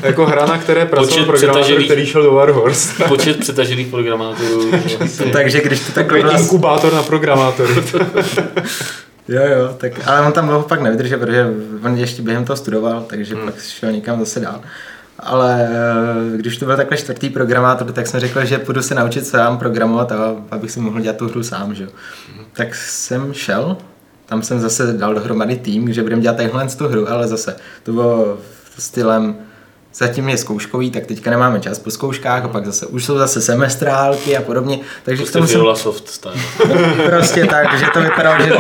jako hra, na které pracoval programátor, který šel do Warhorse. Počet přetažených programátorů. *laughs* Vlastně. Takže když to takhle Takový inkubátor na programátory. *laughs* Jo, jo, tak, ale on tam dlouho pak nevydržel, protože on ještě během toho studoval, takže hmm. pak šel někam zase dál. Ale eh, když to byl takhle čtvrtý programátor, tak jsem řekl, že půjdu se naučit sám programovat, abych si mohl dělat tu hru sám. Že? Hmm. Tak jsem šel, tam jsem zase dal dohromady tým, že budeme dělat takhle tu hru, ale zase to bylo stylem zatím je zkouškový, tak teďka nemáme čas po zkouškách a pak zase už jsou zase semestrálky a podobně. Takže k Prostě tomu jsem Soft style. *laughs* prostě tak, že to vypadalo, že...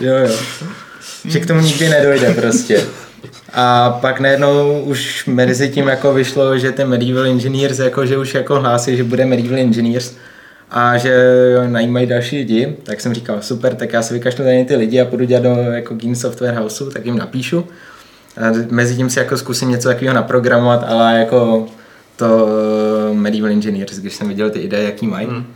Jo, jo. Že k tomu nikdy nedojde prostě. A pak najednou už mezi tím jako vyšlo, že ten Medieval Engineers jako, že už jako hlásí, že bude Medieval Engineers a že najímají další lidi, tak jsem říkal, super, tak já si vykašlu tady ty lidi a půjdu dělat do jako Game Software Houseu, tak jim napíšu. A mezi tím si jako zkusím něco takového naprogramovat, ale jako to eh, Medieval Engineers, když jsem viděl ty ideje, jaký mají. Hmm.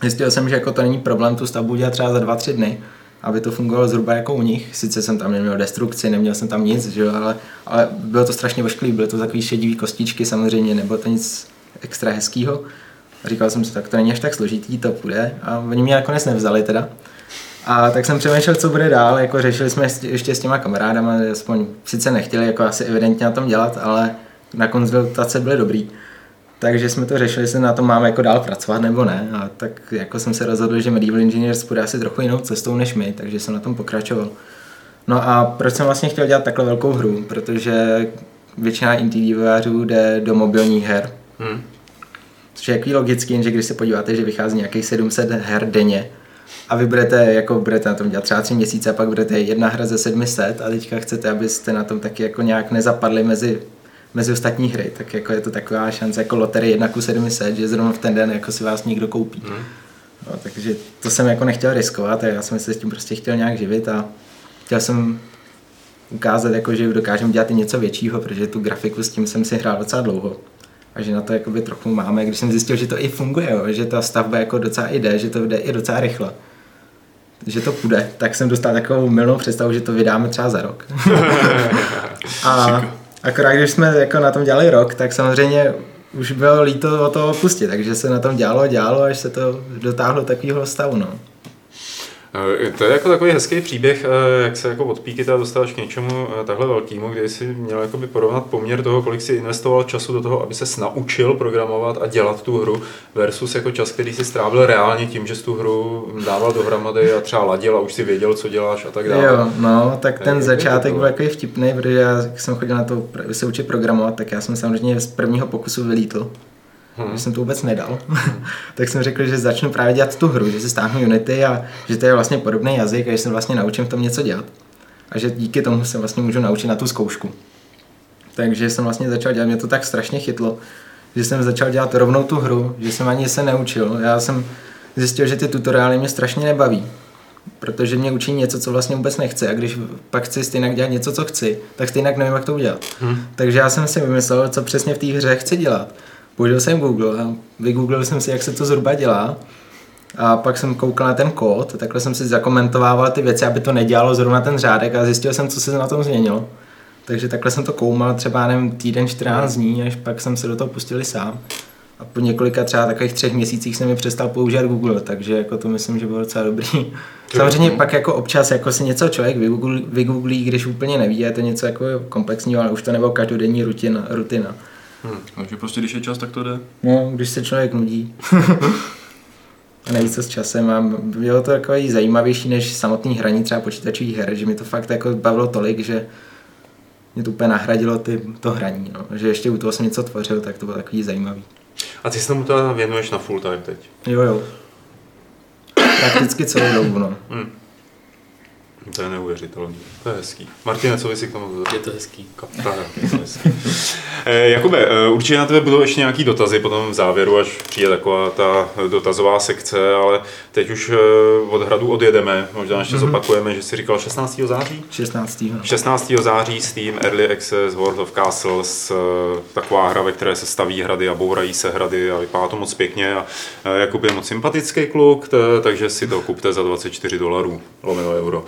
Zjistil jsem, že jako to není problém tu stavbu dělat třeba za dva, tři dny, aby to fungovalo zhruba jako u nich. Sice jsem tam neměl destrukci, neměl jsem tam nic, že jo, ale, ale bylo to strašně ošklivý, byly to takový šedivý kostičky samozřejmě, nebo to nic extra hezkýho. A říkal jsem si, tak to není až tak složitý, to půjde. A oni mě nakonec nevzali teda. A tak jsem přemýšlel, co bude dál, jako řešili jsme ještě s těma kamarádama, aspoň sice nechtěli jako asi evidentně na tom dělat, ale na konzultace byly dobrý. Takže jsme to řešili, jestli na tom máme jako dál pracovat nebo ne. A tak jako jsem se rozhodl, že Medieval Engineers půjde asi trochu jinou cestou než my, takže jsem na tom pokračoval. No a proč jsem vlastně chtěl dělat takhle velkou hru? Protože většina indie vývojářů jde do mobilních her. Hmm. Což je jaký logický, že když se podíváte, že vychází nějakých 700 her denně, a vy budete, jako budete na tom dělat třeba tři měsíce a pak budete jedna hra ze 700 a teďka chcete, abyste na tom taky jako nějak nezapadli mezi mezi ostatní hry, tak jako je to taková šance jako loterie 1 ku 700, že zrovna v ten den jako si vás někdo koupí. Hmm. No, takže to jsem jako nechtěl riskovat a já jsem se s tím prostě chtěl nějak živit a chtěl jsem ukázat, jako, že dokážeme dělat i něco většího, protože tu grafiku s tím jsem si hrál docela dlouho. A že na to jakoby trochu máme, když jsem zjistil, že to i funguje, jo, že ta stavba jako docela jde, že to jde i docela rychle že to půjde, tak jsem dostal takovou milnou představu, že to vydáme třeba za rok. *laughs* a Akorát když jsme jako na tom dělali rok, tak samozřejmě už bylo líto o to opustit, takže se na tom dělalo dělalo, až se to dotáhlo takového stavu. No. Eh, to je jako takový hezký příběh, eh, jak se jako od a dostáváš k něčemu eh, takhle velkému, kdy jsi měl jakoby porovnat poměr toho, kolik si investoval času do toho, aby se naučil programovat a dělat tu hru, versus jako čas, který si strávil reálně tím, že jsi tu hru dával dohromady a třeba ladil a už si věděl, co děláš a tak dále. Jo, no, tak ten je, začátek byl takový vtipný, protože já, jsem chodil na to se učit programovat, tak já jsem samozřejmě z prvního pokusu vylítl hmm. že jsem to vůbec nedal, *laughs* tak jsem řekl, že začnu právě dělat tu hru, že si stáhnu Unity a že to je vlastně podobný jazyk a že se vlastně naučím v tom něco dělat. A že díky tomu se vlastně můžu naučit na tu zkoušku. Takže jsem vlastně začal dělat, mě to tak strašně chytlo, že jsem začal dělat rovnou tu hru, že jsem ani se neučil. Já jsem zjistil, že ty tutoriály mě strašně nebaví, protože mě učí něco, co vlastně vůbec nechci a když pak chci stejně dělat něco, co chci, tak stejně nevím, jak to udělat. Hmm. Takže já jsem si vymyslel, co přesně v té hře chci dělat použil jsem Google a vygooglil jsem si, jak se to zhruba dělá. A pak jsem koukal na ten kód, takhle jsem si zakomentovával ty věci, aby to nedělalo zrovna ten řádek a zjistil jsem, co se na tom změnilo. Takže takhle jsem to koumal třeba nevím, týden, 14 dní, až pak jsem se do toho pustil sám. A po několika třeba takových třech měsících jsem mi přestal používat Google, takže jako to myslím, že bylo docela dobrý. Samozřejmě pak jako občas jako si něco člověk vygooglí, vygooglí, když úplně neví, je to něco jako komplexního, ale už to nebylo každodenní rutina. rutina. Hmm. Takže prostě když je čas, tak to jde. No, když se člověk nudí. *laughs* a neví co s časem a bylo to takový zajímavější než samotný hraní třeba počítačových her, že mi to fakt jako bavilo tolik, že mě to úplně nahradilo ty, to hraní, no. že ještě u toho jsem něco tvořil, tak to bylo takový zajímavý. A ty se mu to věnuješ na full time teď? Jo, jo. Prakticky celou dobu, no. Hmm. To je neuvěřitelné. To je hezký. Martina, co bys si k tomu Je to hezký. Tak, je to hezký. Eh, Jakube, eh, určitě na tebe budou ještě nějaký dotazy potom v závěru, až přijde taková ta dotazová sekce, ale teď už eh, od hradu odjedeme. Možná ještě mm-hmm. zopakujeme, že jsi říkal 16. září? 16. 16. září Steam Early Access World of Castles, taková hra, ve které se staví hrady a bourají se hrady a vypadá to moc pěkně. A Jakub je moc sympatický kluk, takže si to kupte za 24 dolarů, lomeno euro.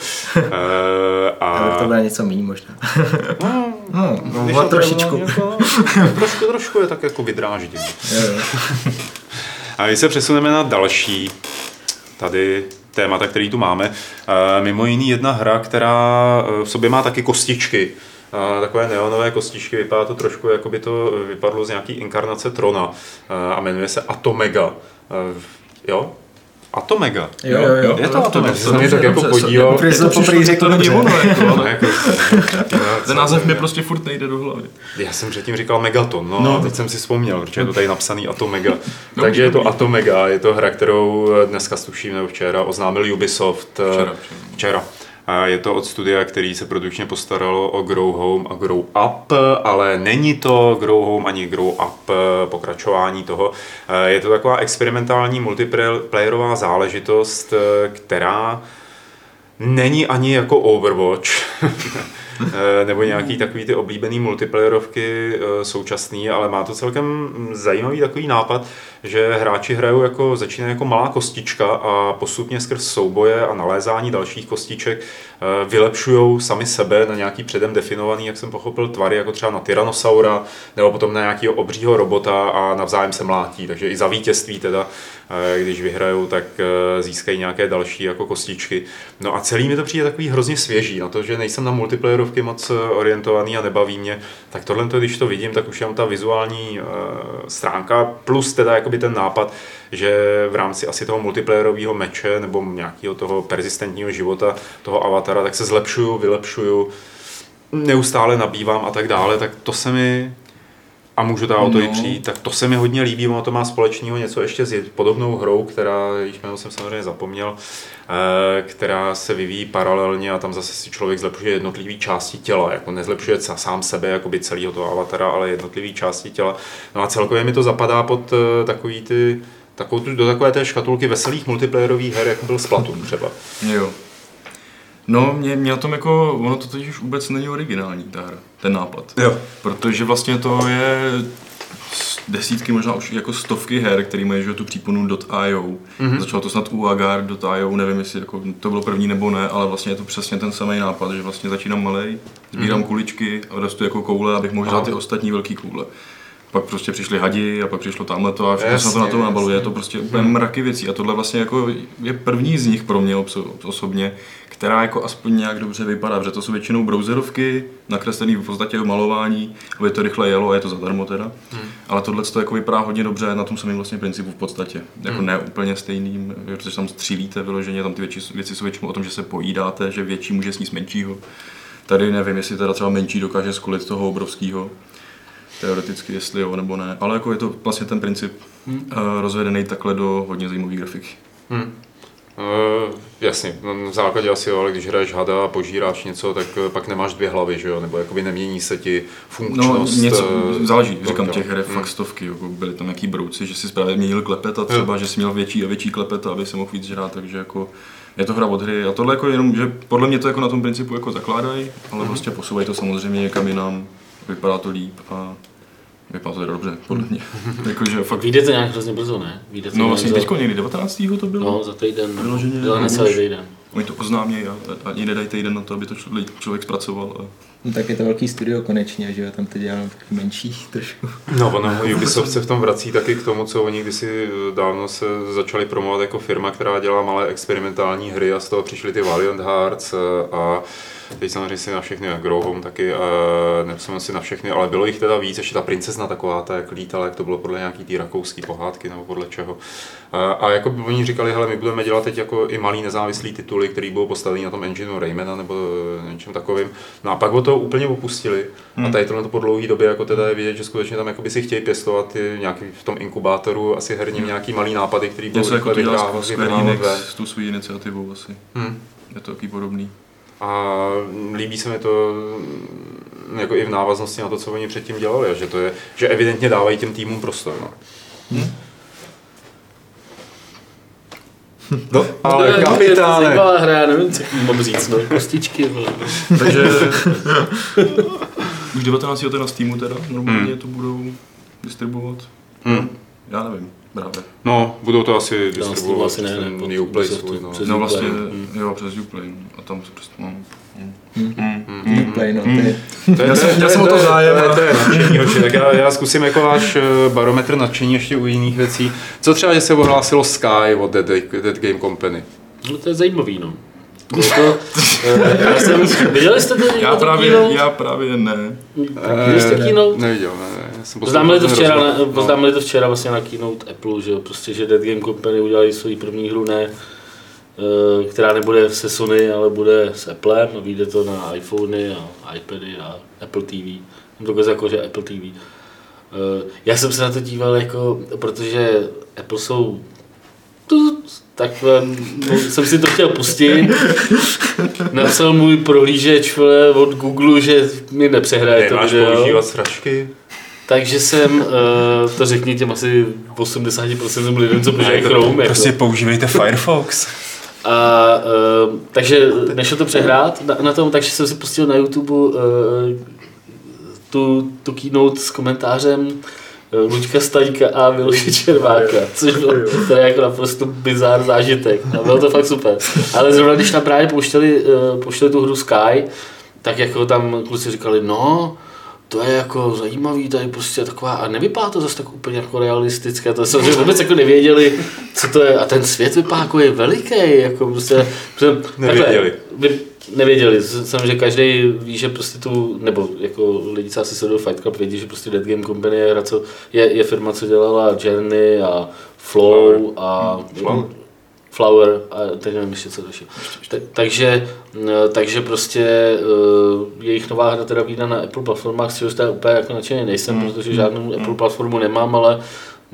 A... to bude něco méně možná. *laughs* no, no, no, no trošičku. Něco, *laughs* trošku, trošku je tak jako vydráždím. a když se přesuneme na další tady témata, který tu máme. Mimo jiný jedna hra, která v sobě má taky kostičky. Takové neonové kostičky, vypadá to trošku, jako by to vypadlo z nějaký inkarnace Trona a jmenuje se Atomega. Jo? Atomega. Jo, jo, jo. Je to Atomega. Jsem mě tak jako podíval. Protože to poprvé řekl to není ono, jako, *laughs* Ten název mi prostě furt nejde do hlavy. Já jsem předtím říkal Megaton, no, no. teď jsem si vzpomněl, protože je to tady napsaný Atomega. No, *laughs* Takže je to Atomega, je to hra, kterou dneska stuším, nebo včera oznámil Ubisoft. Včera. včera. A je to od studia, který se produkčně postaralo o Grow Home a Grow Up, ale není to Grow Home ani Grow Up pokračování toho. Je to taková experimentální multiplayerová záležitost, která není ani jako Overwatch. *laughs* eh, nebo nějaký takový ty oblíbený multiplayerovky eh, současný, ale má to celkem zajímavý takový nápad, že hráči hrajou jako, začínají jako malá kostička a postupně skrz souboje a nalézání dalších kostiček eh, vylepšují sami sebe na nějaký předem definovaný, jak jsem pochopil, tvary, jako třeba na Tyrannosaura, nebo potom na nějakého obřího robota a navzájem se mlátí. Takže i za vítězství teda, eh, když vyhrajou, tak eh, získají nějaké další jako kostičky. No a celý mi to přijde takový hrozně svěží, na to, že nejsem na multiplayerovky moc orientovaný a nebaví mě, tak tohle, když to vidím, tak už jenom ta vizuální stránka plus teda jako jakoby ten nápad, že v rámci asi toho multiplayerového meče nebo nějakého toho persistentního života toho avatara, tak se zlepšuju, vylepšuju, neustále nabývám a tak dále, tak to se mi a můžu ta auto no. i přijít, tak to se mi hodně líbí, ono to má společného něco ještě s podobnou hrou, která, již jméno jsem samozřejmě zapomněl, eh, která se vyvíjí paralelně a tam zase si člověk zlepšuje jednotlivé části těla, jako nezlepšuje sám sebe, jako by celého toho avatara, ale jednotlivé části těla. No a celkově mi to zapadá pod eh, takový ty takovou, do takové té škatulky veselých multiplayerových her, jako byl Splatoon třeba. Jo. No, mě, mě na tom jako, ono to totiž vůbec není originální, ta hra, ten nápad. Jo. Protože vlastně to je desítky, možná už jako stovky her, který mají tu příponu .io. Mm-hmm. Začalo to snad u Agar.io, nevím, jestli jako to bylo první nebo ne, ale vlastně je to přesně ten samý nápad, že vlastně začínám malej, sbírám mm-hmm. kuličky a rostu jako koule, abych mohl ty ostatní velké koule pak prostě přišli hadi a pak přišlo tamhle to a všechno se to na to nabaluje. Je to prostě úplně mraky věcí a tohle vlastně jako je první z nich pro mě osobně, která jako aspoň nějak dobře vypadá, protože to jsou většinou browserovky, nakreslený v podstatě o malování, aby to rychle jelo a je to zadarmo teda. Hmm. Ale tohle to jako vypadá hodně dobře na tom samém vlastně principu v podstatě. Jako hmm. ne úplně stejným, protože tam střílíte vyloženě, tam ty větší, věci jsou většinou o tom, že se pojídáte, že větší může sníst menšího. Tady nevím, jestli teda třeba menší dokáže skolit toho obrovského teoreticky, jestli jo nebo ne, ale jako je to vlastně ten princip hmm. uh, rozvedený takhle do hodně zajímavé grafiky. Hmm. Uh, jasně, no, v základě asi jo, ale když hraješ hada a požíráš něco, tak uh, pak nemáš dvě hlavy, že jo, nebo jakoby nemění se ti funkčnost. No, něco, záleží, říkám, těch her hmm. fakt stovky, jako byly tam nějaký brouci, že si právě měnil klepet a třeba, hmm. že si měl větší a větší klepet, aby se mohl víc žrát, takže jako je to hra od hry a tohle jako jenom, že podle mě to jako na tom principu jako zakládají, ale hmm. prostě posouvají to samozřejmě někam jinam, vypadá to líp a Vypadá to dobře, podle mě. jako, že fakt... Vyjde to nějak hrozně brzo, ne? Vyjde to no vlastně za... teďko někdy 19. to bylo? No, za týden. Vyloženě. No, na celý týden. Oni to oznámí a ani nedají týden na to, aby to člověk zpracoval. A... No, tak je to velký studio konečně, že jo, tam to dělám taky menší trošku. No, ono, Ubisoft se v tom vrací taky k tomu, co oni kdysi dávno se začali promovat jako firma, která dělá malé experimentální hry a z toho přišly ty Valiant Hearts a Teď samozřejmě si na všechny, jak Grow Home taky, uh, nepsal si na všechny, ale bylo jich teda víc, ještě ta princezna taková, ta jak lítala, jak to bylo podle nějaký té rakouský pohádky nebo podle čeho. Uh, a jako by oni říkali, hele, my budeme dělat teď jako i malý nezávislý tituly, který budou postavení na tom engineu Raymana nebo něčem takovým. No a pak o to úplně opustili. Hmm. A tady tohle to po dlouhé době jako teda je vidět, že skutečně tam by si chtějí pěstovat nějaký v tom inkubátoru asi herním hmm. nějaký malý nápady, který budou jako vyhrávat, vyhrávat s tou svou iniciativou asi. Hmm. Je to taky podobný. A líbí se mi to mm, jako i v návaznosti na to, co oni předtím dělali, že to je, že evidentně dávají těm týmům prostor. No. Hmm? No, ale no, kapitáne. Zajímavá hra, já nevím, co mám říct, no, kostičky. Takže už 19. na Steamu teda, normálně hmm. to budou distribuovat. Hmm. Já nevím právě. No, budou to asi distribuovat asi ne, ne, ten Uplay svůj. No. no vlastně, mm. jo, přes Uplay. A tam se prostě, no. Uplay, no, ty. Já jsem o to zájem. To je nadšení, hoči. Tak já, já zkusím jako váš eh, barometr nadšení ještě u jiných věcí. Co třeba, že se ohlásilo Sky od Dead, Dead Game Company? No to je zajímavý, no. To, eh, já jsem, viděli jste to já právě, já právě ne. Viděli jste keynote? Neviděl, ne. ne. Oznámili to, včera, na, no. to včera vlastně na keynote Apple, že jo, prostě, že Dead Game Company udělali svou první hru, ne, eh, která nebude se Sony, ale bude s Applem a vyjde to na iPhony a iPady a Apple TV. Dokonce jako, že Apple TV. Eh, já jsem se na to díval jako, protože Apple jsou tak no, jsem si to chtěl pustit. Napsal můj prohlížeč od Google, že mi nepřehraje to video. sračky? Takže jsem, uh, to řekni těm asi 80% lidem, co používají Chrome. Prostě jako. používejte Firefox. A, uh, takže nešlo to přehrát na, na tom, takže jsem si pustil na YouTube uh, tu, tu keynote s komentářem eh, Luďka Staňka a Miloše Červáka, což byl to je jako naprosto bizár zážitek. A bylo to fakt super. Ale zrovna když nám právě pouštěli, uh, pouštěli tu hru Sky, tak jako tam kluci říkali, no, to je jako zajímavý, tady prostě taková, a nevypadá to zase tak úplně jako realistické, to jsme vůbec jako nevěděli, co to je, a ten svět vypadá jako je veliký, jako prostě, prostě *laughs* Nevěděli. Takhle, vy, nevěděli, jsem, že každý ví, že prostě tu, nebo jako lidi, co asi sledují Fight Club, vědí, že prostě Dead Game Company je, hra, co, je, je firma, co dělala Journey a Flow a Flower. Flower a teď nevím ještě co další. Ta, takže, takže prostě uh, jejich nová hra teda vyjde na Apple platformách, z čehož teda úplně jako nadšený nejsem, Hmm. protože žádnou Apple platformu nemám, ale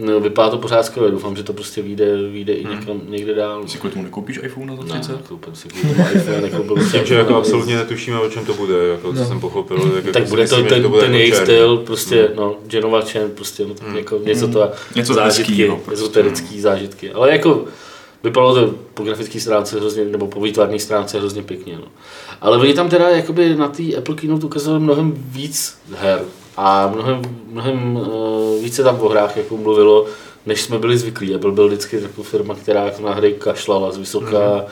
no, vypadá to pořád skvěle. Doufám, že to prostě vyjde, vyjde i někam, někde dál. Si kvůli tomu nekoupíš iPhone za Ne, 30? koupím si kvůli tomu iPhone, nekoupil Tím, že jako absolutně netušíme, o čem to bude, jako co jsem pochopil. jako Tak si bude to myslíme, že ten, bude ten jako jejich styl, prostě, no, Genova Chen, prostě, no, tak jako něco to, Něco zážitky, hezkýho prostě. ezoterický zážitky, ale jako vypadalo to po grafické stránce hrozně, nebo po výtvarné stránce hrozně pěkně, no. Ale oni tam teda jakoby na té Apple Keynote ukazovali mnohem víc her a mnohem, mnohem uh, více tam o hrách jako mluvilo, než jsme byli zvyklí. Apple byl vždycky taková firma, která jako na hry kašlala z vysoká,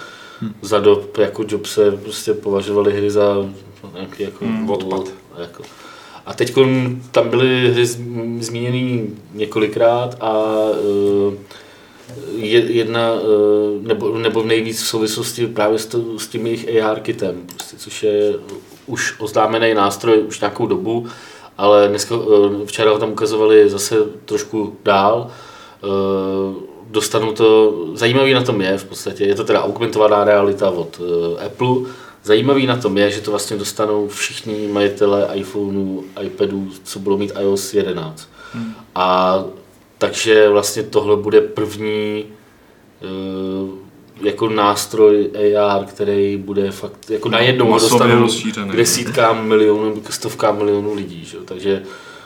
za dob jako Jobse prostě považovali hry za nějaký jako Hmm, odpad. Jako. A teď tam byly hry zm- zmíněny několikrát a uh, je- jedna, uh, nebo, nebo nejvíc v souvislosti právě s, to, s tím jejich AR kitem, prostě, což je už oznámený nástroj už nějakou dobu, ale dneska, uh, včera ho tam ukazovali zase trošku dál. Uh, dostanou to, zajímavý na tom je v podstatě, je to teda augmentovaná realita od uh, Apple, Zajímavý na tom je, že to vlastně dostanou všichni majitelé iPhoneů, iPadů, co budou mít iOS 11. Hmm. A takže vlastně tohle bude první jako nástroj AR, který bude fakt jako najednou ho dostanou k desítkám milionů, k stovkám milionů lidí. Že? Takže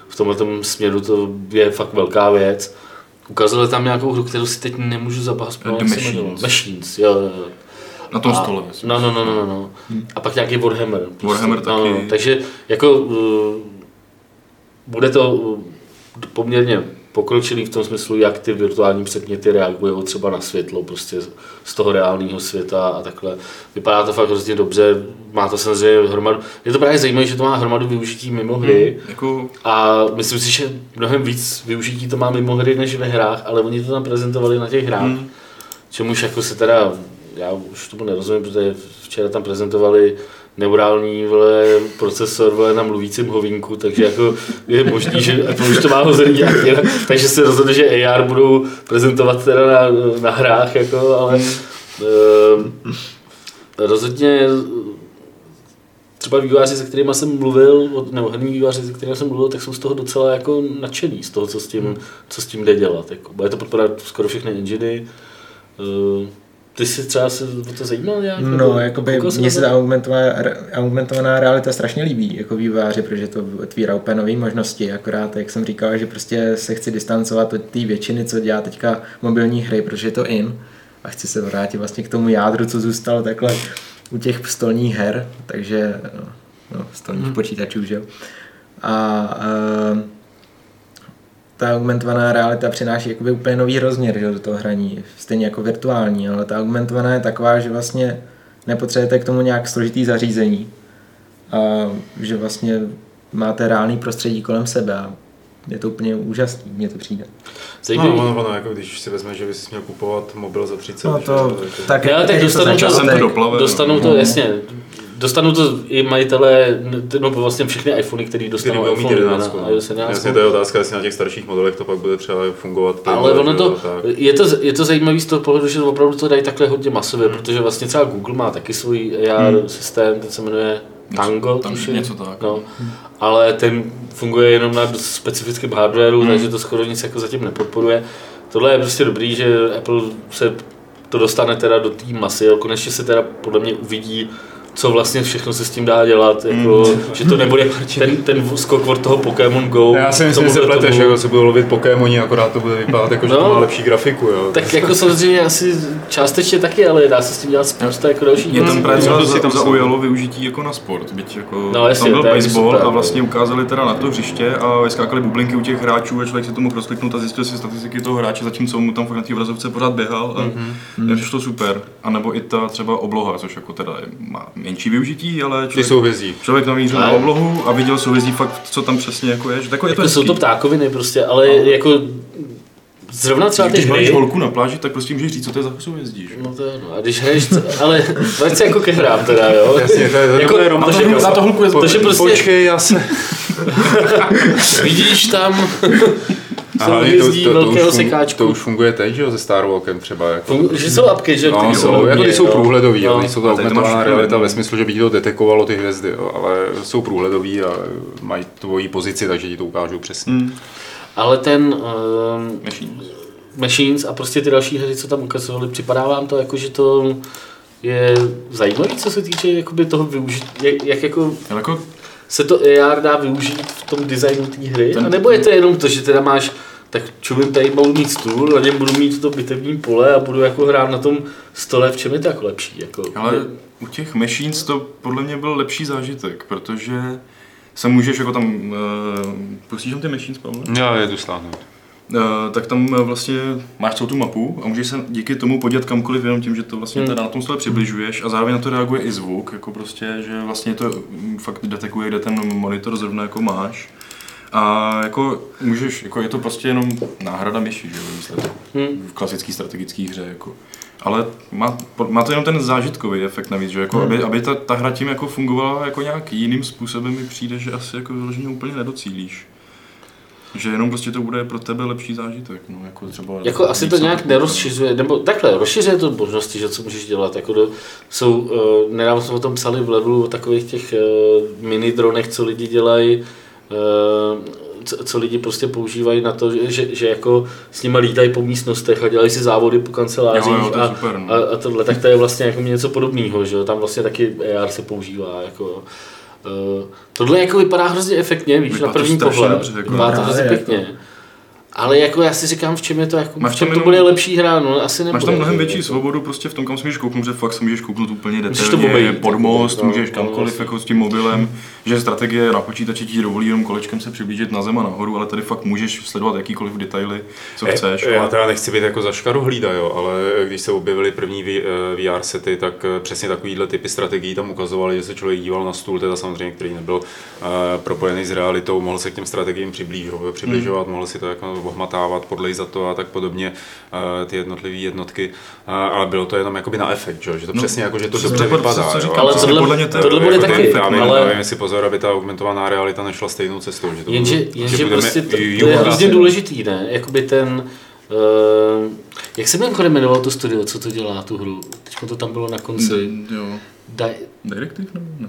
v tomhle směru to je fakt velká věc. Ukázali tam nějakou hru, kterou si teď nemůžu zabahnout. The Machines. Machines, jo. Na tom A- stole. No, no, no, no, no, no. A pak nějaký Warhammer. Prostě. Warhammer no, no, taky. takže jako uh, bude to uh, poměrně pokročilý v tom smyslu, jak ty virtuální předměty reagují třeba na světlo prostě z- toho reálného světa a takhle. Vypadá to fakt hrozně dobře, má to samozřejmě hromadu, je to právě zajímavé, že to má hromadu využití mimo hry, Jako, a myslím si, že mnohem víc využití to má mimo hry než ve hrách, ale oni to tam prezentovali na těch hrách. Hmm. Čemuž jako se teda, já už tomu nerozumím, protože včera tam prezentovali neurální vole, procesor vole, na mluvícím hovínku, takže jako je možný, že Apple už to má hozený nějak jinak, takže se rozhodne, že AR budou prezentovat teda na, na hrách, jako, ale hmm. rozhodně třeba vývojáři, se kterými jsem mluvil, nebo herní vývojáři, se kterými jsem mluvil, tak jsou z toho docela jako nadšený, z toho, co s tím, co s tím jde dělat. Jako. Bude to podporovat skoro všechny enginy. Uh, ty jsi třeba se o to zajímal nějak? No, jakoby mně se ta augmentovaná, augmentovaná realita strašně líbí jako vývojáři, protože to otvírá úplně nové možnosti, akorát, jak jsem říkal, že prostě se chci distancovat od té většiny, co dělá teďka mobilní hry, protože je to in a chci se vrátit vlastně k tomu jádru, co zůstalo takhle u těch stolních her, takže no, no stolních hmm. počítačů, že jo. A uh, ta augmentovaná realita přináší jakoby úplně nový rozměr že, jo, do toho hraní, stejně jako virtuální, ale ta augmentovaná je taková, že vlastně nepotřebujete k tomu nějak složitý zařízení a že vlastně máte reálný prostředí kolem sebe a je to úplně úžasný, mně to přijde. Zajímavý. No, ono, ono, jako když si vezme, že bys měl kupovat mobil za 30, No to, jo, tak, Já, tak to dostanou to- začátek. Časem to doplave. Dostanou to, jasně, dostanou to i majitelé, no vlastně všechny iPhony, který který dostanou mít iPhone 11. na no. iOS 11. Jasně, to je otázka, jestli na těch starších modelech to pak bude třeba fungovat. Ale takhle, ono to, jo, tak. je to, je to zajímavé z toho pohledu, že opravdu to dají takhle hodně masově, Hmm. protože vlastně třeba Google má taky svůj AR systém, ten se jmenuje Tango, tam tuším. něco tak. No, ale ten funguje jenom na specifickém hardwareu, Hmm. takže to skoro nic jako zatím nepodporuje. Tohle je prostě dobrý, že Apple se to dostane teda do té masy, jo. konečně se teda podle mě uvidí co vlastně všechno se s tím dá dělat, jako, Hmm. že to nebude ten, ten skok od toho Pokémon Go. Já si myslím, že se pleteš, tomu. jako se budou lovit Pokémoni, akorát to bude vypadat jako, že No. to má lepší grafiku, jo. Tak jako samozřejmě asi částečně taky, ale dá se s tím dělat spousta jako dalších Mě tam právě to si tam zaujalo využití jako na sport, byť jako No, jasně, tam byl to baseball a vlastně ukázali teda na to hřiště a vyskákali bublinky u těch hráčů a člověk si tomu proskliknul a zjistil si statistiky toho hráče, zatímco mu tam fakt na té obrazovce pořád běhal a mm-hmm. přišlo super. A nebo i ta třeba obloha, což jako teda je- má menší využití, ale Ty člověk, souvězdí. člověk namířil na oblohu a viděl souvězdí fakt, co tam přesně jako je. Že jako je to Jako jsou to ptákoviny prostě, ale jako zrovna třeba ty Když máš hry, holku na pláži, tak prostě můžeš říct, co to je za souvězdí. Že? No to je jedno. A když hraješ, ale *laughs* vrať se jako ke hrám teda, jo? Jasně, to je, to Jako- je to, že- to, za to holku je to, prostě Počkej, já se... *laughs* vidíš tam *laughs* To, to, to, velkého už fun, sekáčku. to už funguje teď, že jo, se Star Walkem třeba. Jako. Fun- že jsou apky, že? No, jsou, hodně, jako ty jsou průhledový, No. no. nejsou to to augmentovaná realita ve smyslu, že by ti to detekovalo ty hvězdy, jo, ale jsou průhledový a mají tvoji pozici, takže ti to ukážou přesně. Hmm. Ale ten um, Machines. Machines a prostě ty další hry, co tam ukazovali, připadá vám to jako, že to je zajímavé, co se týče jakoby toho využít, jak, jak jako Ale jako se to AR dá využít v tom designu té hry, Ten- a nebo je to jenom to, že teda máš tak čumím tady budu mít stůl, na něm budu mít to bitevní pole a budu jako hrát na tom stole, v čem je to jako lepší. Jako, Ale u těch machines to podle mě byl lepší zážitek, protože se můžeš jako tam, uh, pustíš tam ty machines, Pavle? Já jedu stáhnout. Uh, tak tam eh, vlastně máš celou tu mapu a můžeš se díky tomu podívat kamkoliv jenom tím, že to vlastně Hmm. teda na tom stole přibližuješ a zároveň na to reaguje i zvuk, jako prostě, že vlastně to mm, fakt detekuje, kde ten monitor zrovna jako máš. A jako můžeš, jako je to prostě jenom náhrada myši, že jo. Hmm. v klasické strategické hře. Jako. Ale má, má, to jenom ten zážitkový efekt navíc, že jako, aby, aby ta, ta hra tím jako fungovala jako nějak jiným způsobem mi přijde, že asi jako vyloženě úplně nedocílíš. Že jenom prostě to bude pro tebe lepší zážitek, no, jako třeba... Jako asi to nějak nerozšiřuje, nebo takhle, rozšiřuje to možnosti, že co můžeš dělat. Jako do, jsou, uh, nedávno jsme o tom psali v levelu o takových těch uh, mini dronech, co lidi dělají, co, co, lidi prostě používají na to, že, že, že jako s nimi lítají po místnostech a dělají si závody po kancelářích Jo, jo, to a, super, no. a, a, tohle, tak to je vlastně jako něco podobného, že jo? tam vlastně taky AR se používá. Jako, Uh, tohle jako vypadá hrozně efektně, víš, Vypadá na první pohled. dobře, jako. Vypadá to hrozně jako. Ale jako já si říkám, v čem je to jako, Máš v čem to jenom- bude lepší hra, no asi nebude. Máš tam mnohem větší svobodu prostě v tom, kam si můžeš kouknout, že fakt si můžeš kouknout úplně Můžeš to detailně, obejít, pod jako, most, no, můžeš kamkoliv jasně. jako s tím mobilem, že strategie na počítači ti dovolí jenom kolečkem se přiblížit na zem a nahoru, ale tady fakt můžeš sledovat jakýkoliv detaily, co chceš. Já ale- teda nechci být jako za škaru hlída, jo, ale když se objevily první V- eh, VR sety, tak eh, přesně takovýhle typy strategií tam ukazovali, že se člověk díval na stůl, teda samozřejmě, který nebyl uh, propojený s realitou, mohl se k těm strategiím přiblížovat, přibližovat, mohl si to jako ohmatávat, podlejzat to a tak podobně, uh, ty jednotlivé jednotky, uh, ale bylo to jenom jakoby na efekt, že, jo, že to No, přesně jako, že to dobře co- vypadá. co jo, říkám, Ale tohle- podle mě to tohle bude jako taky, Já ale- ale... nevím, jestli pozor, aby ta augmentovaná realita nešla stejnou cestou. Že to Jenže, jenže že prostě to, to je hrozně důležitý, ne? Jakoby ten, uh, jak se mimochodem jmenovalo to studio, co to dělá, tu hru? Teď to tam bylo na konci. Mm, Jo. Di- Directive nebo ne?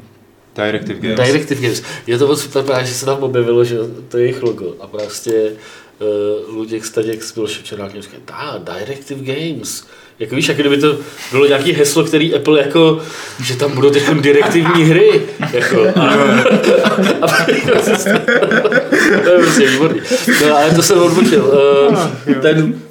Directive Games. Directive Games. Je to moc super, právě, že se tam objevilo, že to je jejich logo. A prostě uh, Luděk Staděk Milošem Černákem říká, dá, Directive Games. Jako víš, jak kdyby to bylo nějaký heslo, který Apple jako, že tam budou teď direktivní hry. Jako, a, *laughs* a, *laughs* to je prostě výborný. No, ale to jsem odbočil. Uh, ten,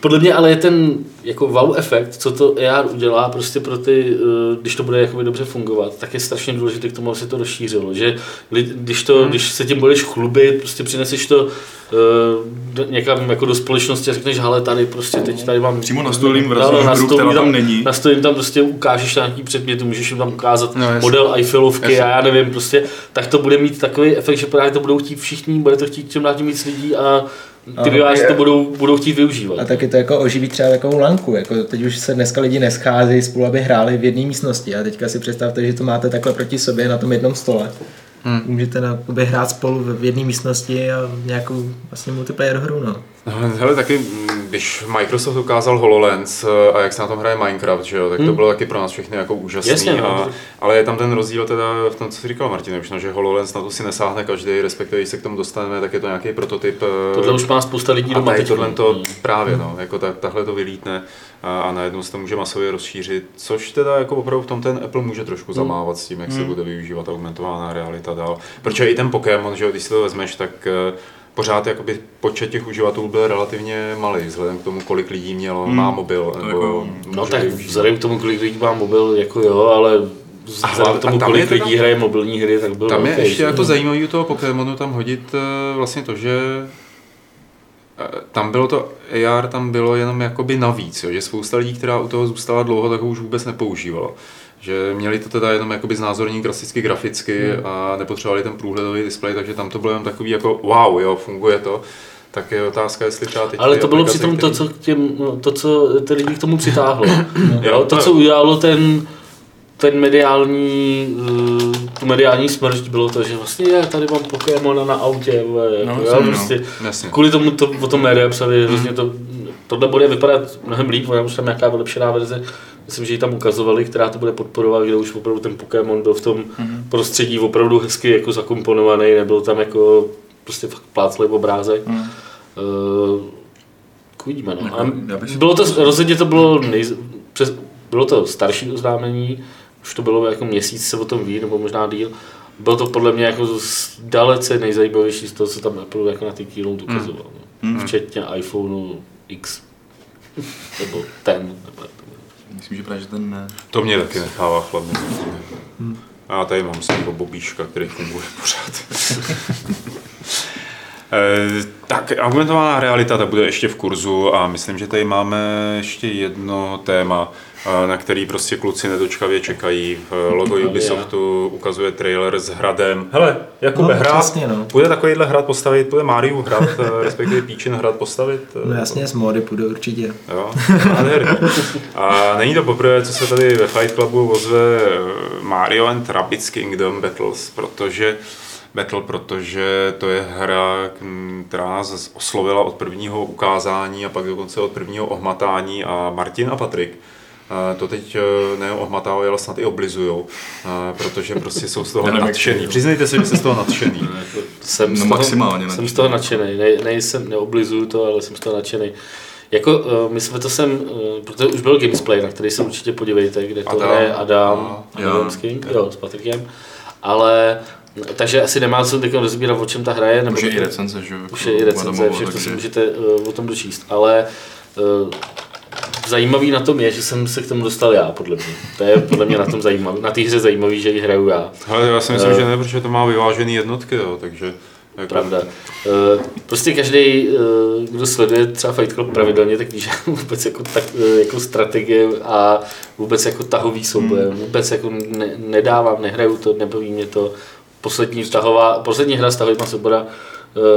podle mě ale je ten jako wow efekt, co to AR udělá prostě pro ty, eh, když to bude jakoby dobře fungovat, tak je strašně důležité k tomu, aby se to rozšířilo, že když, to, Hmm. když se tím budeš chlubit, prostě přineseš to uh, někam jako do společnosti a řekneš, hele tady prostě teď tady mám... Přímo nastolím No, vrazím hru, nastolím která tam není. Nastolím tam prostě ukážeš nějaký předmět, můžeš jim tam ukázat No, model Eiffelovky a já nevím, prostě, tak to bude mít takový efekt, že právě to budou chtít všichni, bude to chtít čím dál tím víc lidí a ty vývojáři to budou, budou chtít využívat. A taky to jako oživí třeba takovou lanku. Jako teď už se dneska lidi nescházejí spolu, aby hráli v jedné místnosti. A teďka si představte, že to máte takhle proti sobě na tom jednom stole. Hmm. Můžete na, hrát spolu v jedné místnosti a nějakou vlastně multiplayer hru. No. No, hele, taky, když Microsoft ukázal HoloLens eh, a jak se na tom hraje Minecraft, že jo, tak to Hmm. bylo taky pro nás všechny jako úžasný. Jasně, no. a, ale je tam ten rozdíl teda v tom, co jsi říkal Martin, už, no, že HoloLens na to si nesáhne každý, respektive když se k tomu dostaneme, tak je to nějaký prototyp. eh, Tohle už má spousta lidí a doma teď. tohle to Hmm. právě, no, jako ta, tahle to vylítne a, a najednou se to může masově rozšířit, což teda jako opravdu v tom ten Apple může trošku zamávat s tím, jak se bude využívat augmentovaná realita dál. Protože i ten Pokémon, že jo, když si to vezmeš, tak eh, pořád jakoby počet těch uživatelů byl relativně malý, vzhledem k tomu, kolik lidí mělo, má mobil, nebo jako- No může tak vzhledem k tomu, kolik lidí má mobil, jako jo, ale vzhledem k tomu, kolik je lidí hraje mobilní hry, tak byl Tam je ještě že? jako zajímavý u toho Pokémonu tam hodit eh, vlastně to, že eh, tam bylo to AR, tam bylo jenom jakoby navíc, jo, že spousta lidí, která u toho zůstala dlouho, tak ho už vůbec nepoužívala. Že měli to teda jenom jakoby znázornění klasicky graficky Hmm. a nepotřebovali ten průhledový displej, takže tam to bylo jenom takový jako wow, jo, funguje to. Tak je otázka, jestli třeba teď Ale to bylo přitom to, který- co, k těm, no, to, co ty lidi k tomu přitáhlo. *coughs* jo, Jo, to, to co udělalo ten, ten mediální, eh, tu mediální smršť bylo to, že vlastně je, tady mám Pokémona na autě, vole, jako, No, jo, jasně, no. prostě, Jasně. kvůli tomu to, o tom média psali, hrozně to, tohle bude vypadat mnohem líp, ona už tam nějaká vylepšená verze, myslím, že ji tam ukazovali, která to bude podporovat, kde už opravdu ten Pokémon byl v tom prostředí opravdu hezky jako zakomponovaný, nebyl tam jako prostě fakt pláclej obrázek. Hmm. Uh, uvidíme, no. Jako, A si- bylo to, rozhodně to bylo, nej, přes, bylo to starší oznámení, už to bylo jako měsíc se o tom ví, nebo možná díl. Bylo to podle mě jako dalece nejzajímavější z toho, co tam Apple jako na ty keynote ukazoval. No. Hmm. Včetně iPhoneu X. nebo ten. Nebo, Myslím, že právě, že ten ne. To mě taky nechává chladně. A já tady mám svého bobíška, který funguje pořád. *laughs* Eh, tak, augmentovaná realita ta bude ještě v kurzu a myslím, že tady máme ještě jedno téma, eh, na který prostě kluci nedočkavě čekají. Logo Ubisoftu ukazuje trailer s hradem. Hele, Jakube, No, hrad, přesně, no. bude takovýhle hrad postavit, bude Mario hrad, eh, *laughs* respektive Píčin hrad postavit? eh, No jasně, z mody půjde určitě. Jo. A není to poprvé, co se tady ve Fight Clubu ozve eh, Mario and Rabbids Kingdom Battles, protože Battle, protože to je hra, která nás oslovila od prvního ukázání a pak dokonce od prvního ohmatání a Martin a Patrik to teď eh, ne ohmatávají, ale snad i oblizujou, eh, protože prostě jsou z toho *laughs* nadšený. Přiznejte se, že jste z toho nadšený. jsem No, z toho, maximálně Jsem nadšený. z toho nadšený. Ne, nejsem, neoblizuju to, ale jsem z toho nadšený. Jako, uh, my jsme to sem, uh, protože už byl Gamesplay, na který se určitě podívejte, kde to Adam. hraje Adam, A- Adam Jo. King, jo, s Patrikem. Ale, takže asi nemá co teď rozbírat, o čem ta hraje. Nebo Už je i recenze, že jo? už jako je i recenze, všechno si můžete uh, o tom dočíst. Ale uh, zajímavý na tom je, že jsem se k tomu dostal já, podle mě. To je podle mě na tom zajímavý, na té hře zajímavý, že ji hraju já. Ale já si myslím, Eh. že ne, protože to má vyvážený jednotky, jo, takže... Jako, Pravda. Eh, Prostě každý, kdo sleduje třeba Fight Club pravidelně, tak ví, že *laughs* vůbec jako, tak, eh, jako strategie a vůbec jako tahový souboj, Hmm. vůbec jako ne, nedávám, nehraju to, nebaví mě to. Poslední, tahová, poslední hra s tahovýma soubora,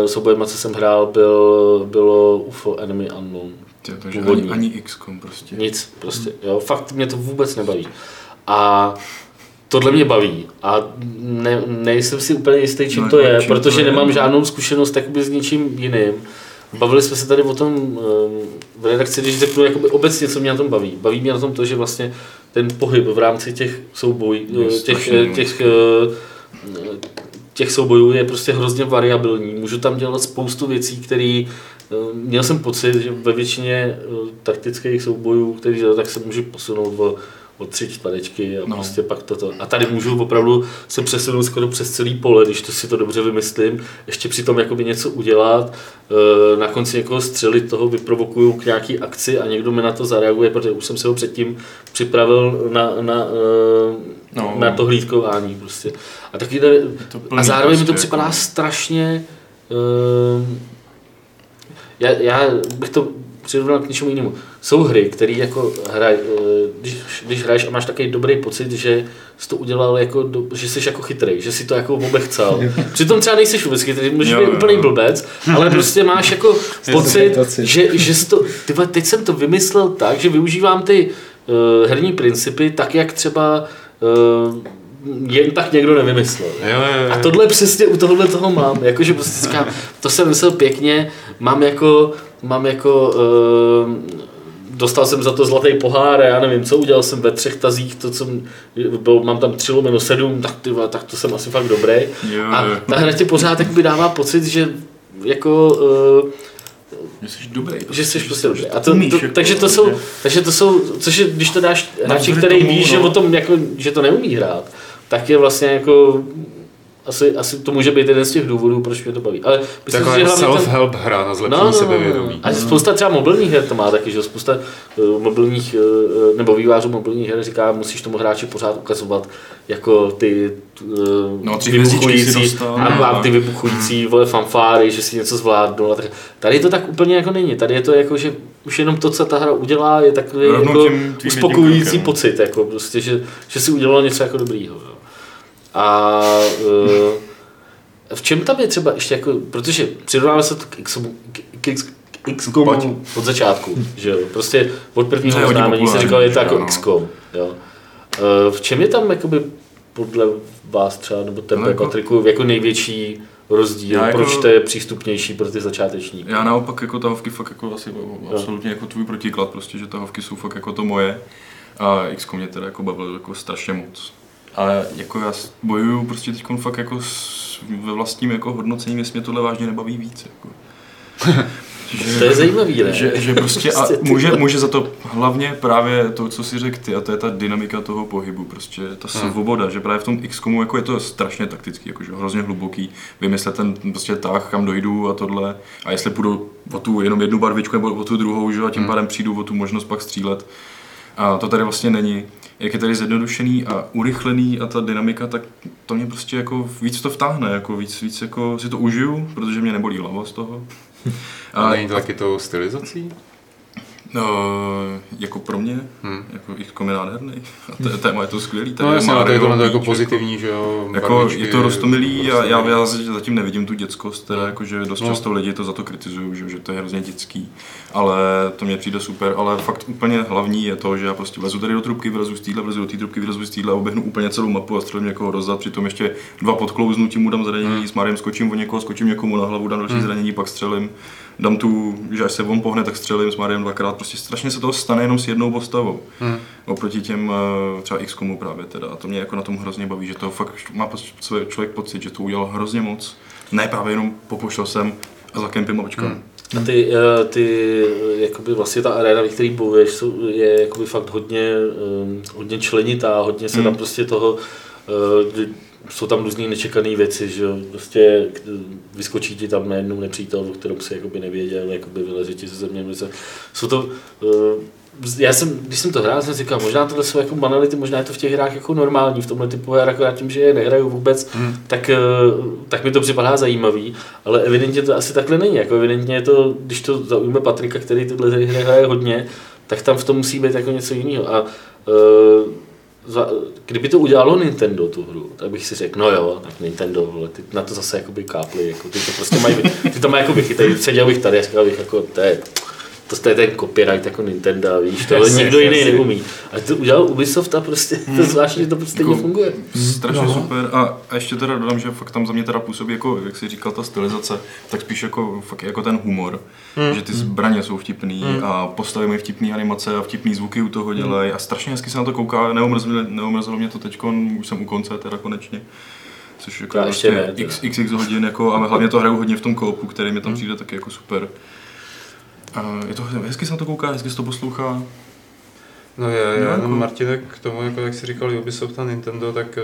eh, soubojema, co jsem hrál, byl, bylo UFO Enemy Unknown. Takže Původní. ani, ani XCOM prostě. Nic, prostě, jo, fakt mě to vůbec nebaví. A tohle mě baví a ne, nejsem si úplně jistý, čím No, to je, čím protože to je, nemám no. žádnou zkušenost jakoby s něčím jiným. Bavili jsme se tady o tom um, v redakci, když řeknu jakoby obecně, co mě na tom baví. Baví mě na tom to, že vlastně ten pohyb v rámci těch soubojů, Je těch, strašně těch, eh, těch soubojů je prostě hrozně variabilní. Můžu tam dělat spoustu věcí, které Měl jsem pocit, že ve většině eh, taktických soubojů, který dělal, tak se můžu posunout o, o tři čtverečky a no. Prostě pak toto. A tady můžu opravdu se přesunout skoro přes celý pole, když to si to dobře vymyslím, ještě přitom jakoby něco udělat, eh, na konci někoho střelit, toho vyprovokuju k nějaký akci a někdo mi na to zareaguje, protože už jsem se ho předtím připravil na, na, eh, No. na to hlídkování prostě. A taky to a zároveň mi to prostě, připadá jako- strašně eh, já, já bych to přirovnal k něčemu jinému. Jsou hry, které jako hraj, eh, když, když hraješ a máš takový dobrý pocit, že jsi to udělal jako, do, že jsi jako chytrý, že si to jako obechcel. *laughs* Přitom třeba nejsi vůbec chytrý, můžeš být úplný blbec, ale prostě máš jako *laughs* pocit, pocit. že, že jsi to, ty vole, teď jsem to vymyslel tak, že využívám ty uh, herní principy tak, jak třeba uh, jen tak někdo nevymyslel. Jo, jo, jo. A tohle přesně u tohohle toho mám, jakože prostě říkám, to jsem myslel pěkně, mám jako, mám jako, uh, dostal jsem za to zlatý pohár a já nevím co, udělal jsem ve třech tazích to, co byl, mám tam 3 lomeno 7, tak, ty, tak to jsem asi fakt dobrý. Jo, A jo. ta hra tě pořád jakoby dává pocit, že jako uh, Že jsi dobrý. že jsi prostě dobrý. A to, umíš, to, jako, takže to jsou, takže to jsou, což je, když to dáš hráči, který tomu, ví, že no. o tom, jako, že to neumí hrát, tak je vlastně jako, asi, asi to může být jeden z těch důvodů, proč mě to baví. Ale myslím, Taková si, že hlavně ten- self-help hra na zlepšení No, no, no, sebevědomí. A spousta třeba mobilních her to má taky, že spousta uh, mobilních, uh, nebo vývářů mobilních her říká, musíš tomu hráči pořád ukazovat jako ty uh, No, tři vybuchující, dostal. a, No, a ty vybuchující vole fanfáry, že si něco zvládnul. A tak. Tady to tak úplně jako není. Tady je to jako, že už jenom to, co ta hra udělá, je takový Rovnou jako tím uspokojující pocit, jako prostě, že, že si udělal něco jako dobrýho. Jo. A uh, v čem tam je třeba ještě jako, protože přirovnáme se to k XCOMu, k, k, X- k XCOMu od začátku, že jo, prostě od prvního oznámení se říkalo, je to jako. XCOM, jo. Uh, v čem je tam jakoby podle vás třeba, nebo tebe, No, jako- Patriku, jako největší rozdíl, Já jako- proč to je přístupnější pro ty začátečníky? Já naopak jako tahovky fakt jako asi absolutně jako tvůj protiklad, prostě, že tahovky jsou fakt jako to moje. A XCOM mě teda jako bavilo jako strašně moc. Ale jako já bojuju prostě teď fakt jako s, ve vlastním jako hodnocení, jestli mě tohle vážně nebaví víc. Jako. *laughs* že, To je zajímavý, ne? že, že prostě a Prostě může, může za to hlavně právě to, co si řekl ty, a to je ta dynamika toho pohybu, prostě ta svoboda, že právě v tom XCOMu jako je to strašně taktický, jakože hrozně hluboký, vymyslet ten prostě tah, kam dojdu a tohle, a jestli půjdu o tu jenom jednu barvičku nebo o tu druhou, že, jo, a tím pádem přijdu o tu možnost pak střílet. A to tady vlastně není. Jak je tady zjednodušený a urychlený a ta dynamika, tak to mě prostě jako víc to vtáhne, jako víc, víc jako si to užiju, protože mě nebolí hlava z toho. *laughs* A není to taky tou stylizací? No, jako pro mě, hmm. jako XCOM je nádherný. A to, téma je to skvělý. Tady No jasně, ale to je Mario, to jako míč, pozitivní, že jo? Jako, barvičky, je to rostomilý a prostě- já, já zatím nevidím tu dětskost, teda Hmm. jako, že dost No. často lidi to za to kritizují, že, že to je hrozně dětský, ale to mě přijde super, ale fakt úplně hlavní je to, že já prostě vlezu tady do trubky, vlezu z týdle, vlezu do té trubky, vlezu z týdle a oběhnu úplně celou mapu a střelím někoho rozzad, přitom ještě dva podklouznutí mu dám zranění, Hmm. s Mariem skočím o někoho, skočím někomu na hlavu, dám další zranění, pak střelím, dám tu, že až se on pohne, tak střelím s Mariem dvakrát, prostě strašně se toho stane jenom s jednou postavou. Hmm. Oproti těm eh, třeba XCOMu právě teda. A to mě jako na tom hrozně baví, že to fakt má člověk pocit, že to udělal hrozně moc. Ne právě jenom popošel jsem a za kempem a počkám. Hmm. A ty, eh, ty, eh, jakoby vlastně ta arena, ve který bojuješ, je jakoby fakt hodně, eh, hodně členitá, hodně se tam Hmm. prostě toho, jsou tam různé nečekané věci, že prostě vyskočí ti tam najednou nepřítel, o kterém si jakoby nevěděl, jakoby vyleze ti ze země, jsou to, já jsem, když jsem to hrál, jsem říkal, možná tohle jsou jako banality, možná je to v těch hrách jako normální, v tomhle typu her, akorát tím, že je nehraju vůbec, hmm. tak, eh, tak mi to připadá zajímavý, ale evidentně to asi takhle není, jako evidentně je to, když to zaujme Patrika, který tyhle hry hraje hodně, tak tam v tom musí být jako něco jiného. A eh, za, kdyby to udělalo Nintendo tu hru, tak bych si řekl, no jo, tak Nintendo, vole, ty na to zase jakoby kápli, jako, ty to prostě mají, ty to mají jako vychytají, seděl bych tady a říkal bych, jako, to je, to je ten copyright jako Nintendo, víš, to Jasně, nikdo jiný jasně. neumí. A to udělal Ubisoft a prostě to zvláštní, že to prostě Jako- nefunguje. Strašně super a, a ještě teda dodám, že fakt tam za mě teda působí jako, jak jsi říkal, ta stylizace, tak spíš jako, fakt jako ten humor, Hmm. že ty zbraně jsou vtipný a postavy mají vtipný animace a vtipný zvuky u toho Hmm. dělají a strašně hezky se na to kouká, neomrzelo, neomrzelo mě to teď, už jsem u konce teda konečně. Což jako vlastně ne, teda. x, xx hodin, jako, ale hlavně to hraju hodně v tom koopu, který mi Hmm. tam přijde taky jako super. A je to hezky se na to kouká, hezky se to poslouchá. No je, No, já jako- jenom Martine, k tomu, jako jak jsi říkal Ubisoft a Nintendo, tak eh,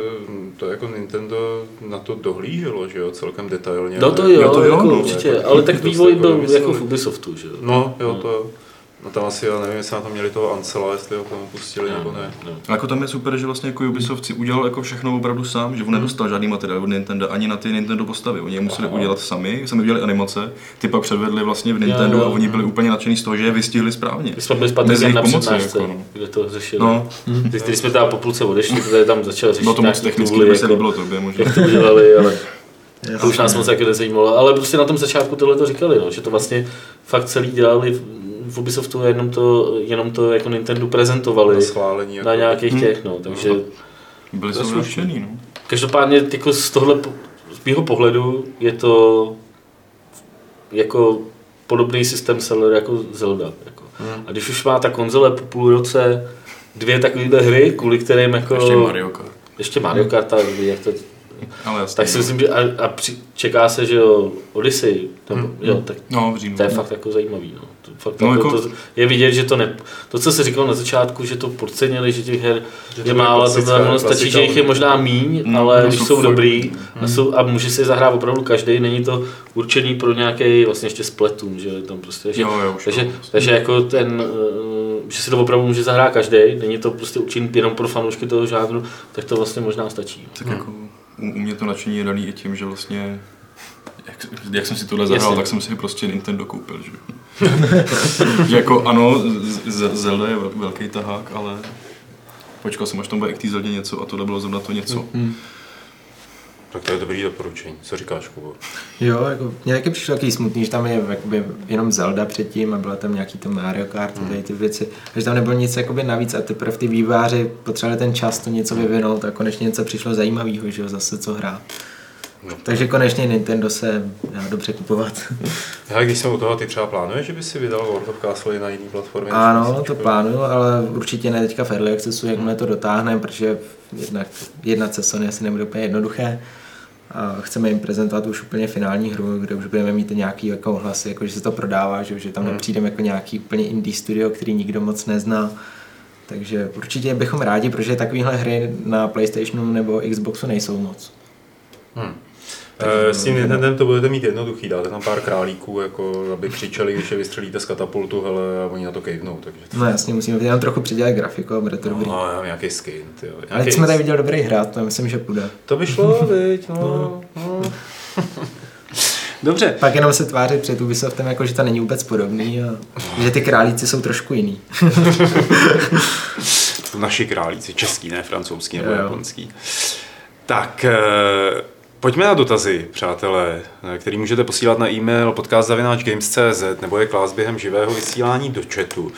to jako Nintendo na to dohlíželo, že jo, celkem detailně. No to Ale- jo, Jo, to jo, jako no, určitě, jako- ale tak vývoj jako byl vymysleli. jako v Ubisoftu, že jo. No, jo, to jo. No tam asi, já nevím, jestli na to měli toho Ancela, jestli ho k tomu pustili nebo ne. No. A jako tam je super, že vlastně jako Ubisoft si udělal jako všechno opravdu sám, že on nedostal žádný materiál od Nintendo ani na ty Nintendo postavy. Oni je museli udělat sami, sami udělali animace, ty pak předvedli vlastně v Nintendo Jo, jo. a oni byli úplně nadšení z toho, že je vystihli správně. My jsme byli s Bez Patrikem jejich na pomoci, jako, no. kde to řešili. No, Ty, když jsme tam po půlce odešli, protože tam začal řešit bylo to moc technicky, tooly, kdyby se jako, líbilo tobě možná. jak to udělali, ale Jasně. to už nás moc jako nezajímalo. Ale prostě na tom začátku tohle to říkali, no, že to vlastně fakt celý dělali v, v Ubisoftu jenom to, jenom to jako Nintendo prezentovali Na schválení. Jako, na nějakých těch, no, takže Byli jsou nadšený, no. Každopádně jako z tohle, z mého pohledu je to jako podobný systém seller jako Zelda. Jako. Hmm. A když už má ta konzole po půl roce dvě takovéhle hry, kvůli kterým jako... Ještě Mario Kart. Ještě Mario Kart, a jak to, Ale jasně. tak si myslím, že a, a při, čeká se, že jo, Odyssey, nebo, Hmm. jo, tak No, v to je fakt jako zajímavý. No. To, fakt, No, no, jako- jako... to, je vidět, že to ne... To, co jsi říkal na začátku, že to podcenili, že těch her Že to je málo, to znamená, stačí, že jich je možná míň, Mm, ale no, když jsou furt- dobrý a, jsou, a může si zahrát opravdu každý, není to určený pro nějaký vlastně ještě Splatoon, že tam prostě, že, Jo, jo, už takže, jo. takže jako ten, eh, že si to opravdu může zahrát každý, není to prostě určený jenom pro fanoušky toho žánru, tak to vlastně možná stačí. Tak jako u, u mě to nadšení je daný i tím, že vlastně jak, jak jsem si tohle zahrál, Jasně. tak jsem si prostě Nintendo koupil, že *laughs* jako ano, Z- Zelda je vel- velký tahák, ale počkal jsem, až tam bude i k té Zeldě něco a tohle bylo zrovna to něco. Hmm. Tak to je dobrý doporučení. Co říkáš, Kubo? Jo, jako, mně taky přišlo takový smutný, že tam je jakoby, jenom Zelda předtím a byla tam nějaký to Mario Kart a tady ty věci. A že tam nebylo nic jakoby navíc a teprve ty výváři potřebovali ten čas to něco vyvinout a konečně něco přišlo zajímavého, že jo, zase co hrát. No. Takže konečně Nintendo se dá dobře kupovat. *laughs* Já, když jsem u toho, ty třeba plánuješ, že by si vydal World of Castle na jiný platformě? Ano, to plánuju, ale určitě ne teďka v Early Accessu, jakmile to dotáhneme, protože jednak jednat se Sony asi nebude úplně jednoduché. A chceme jim prezentovat už úplně finální hru, kde už budeme mít nějaký jako hlasy, jako že se to prodává, že, že tam Hmm. nepřijdeme jako nějaký úplně indie studio, který nikdo moc nezná. Takže určitě bychom rádi, protože takovéhle hry na PlayStationu nebo Xboxu nejsou moc. Hmm. Eh, S tím Nintendem to budete mít jednoduchý, dáte tam pár králíků, jako aby křičeli, když je vystřelíte z katapultu, hele, a oni na to kejvnou, takže to... No jasně, musíme jenom trochu přidělat grafiku a bude to dobrý. No, jo, nějaký skin. Ale nějaký- teď jsme tady viděli dobrý hrát, to myslím, že půjde. To by šlo, *laughs* viď, no. no. Dobře, Pak jenom se tvářit před Ubisoftem, jako že to není vůbec podobný a že ty králíci jsou trošku jiný. *laughs* naši králíci, český, ne francouzský nebo Jo, jo. japonský. Tak, eh, pojďme na dotazy, přátelé, který můžete posílat na e-mail podcast.games.cz nebo je klást během živého vysílání do chatu.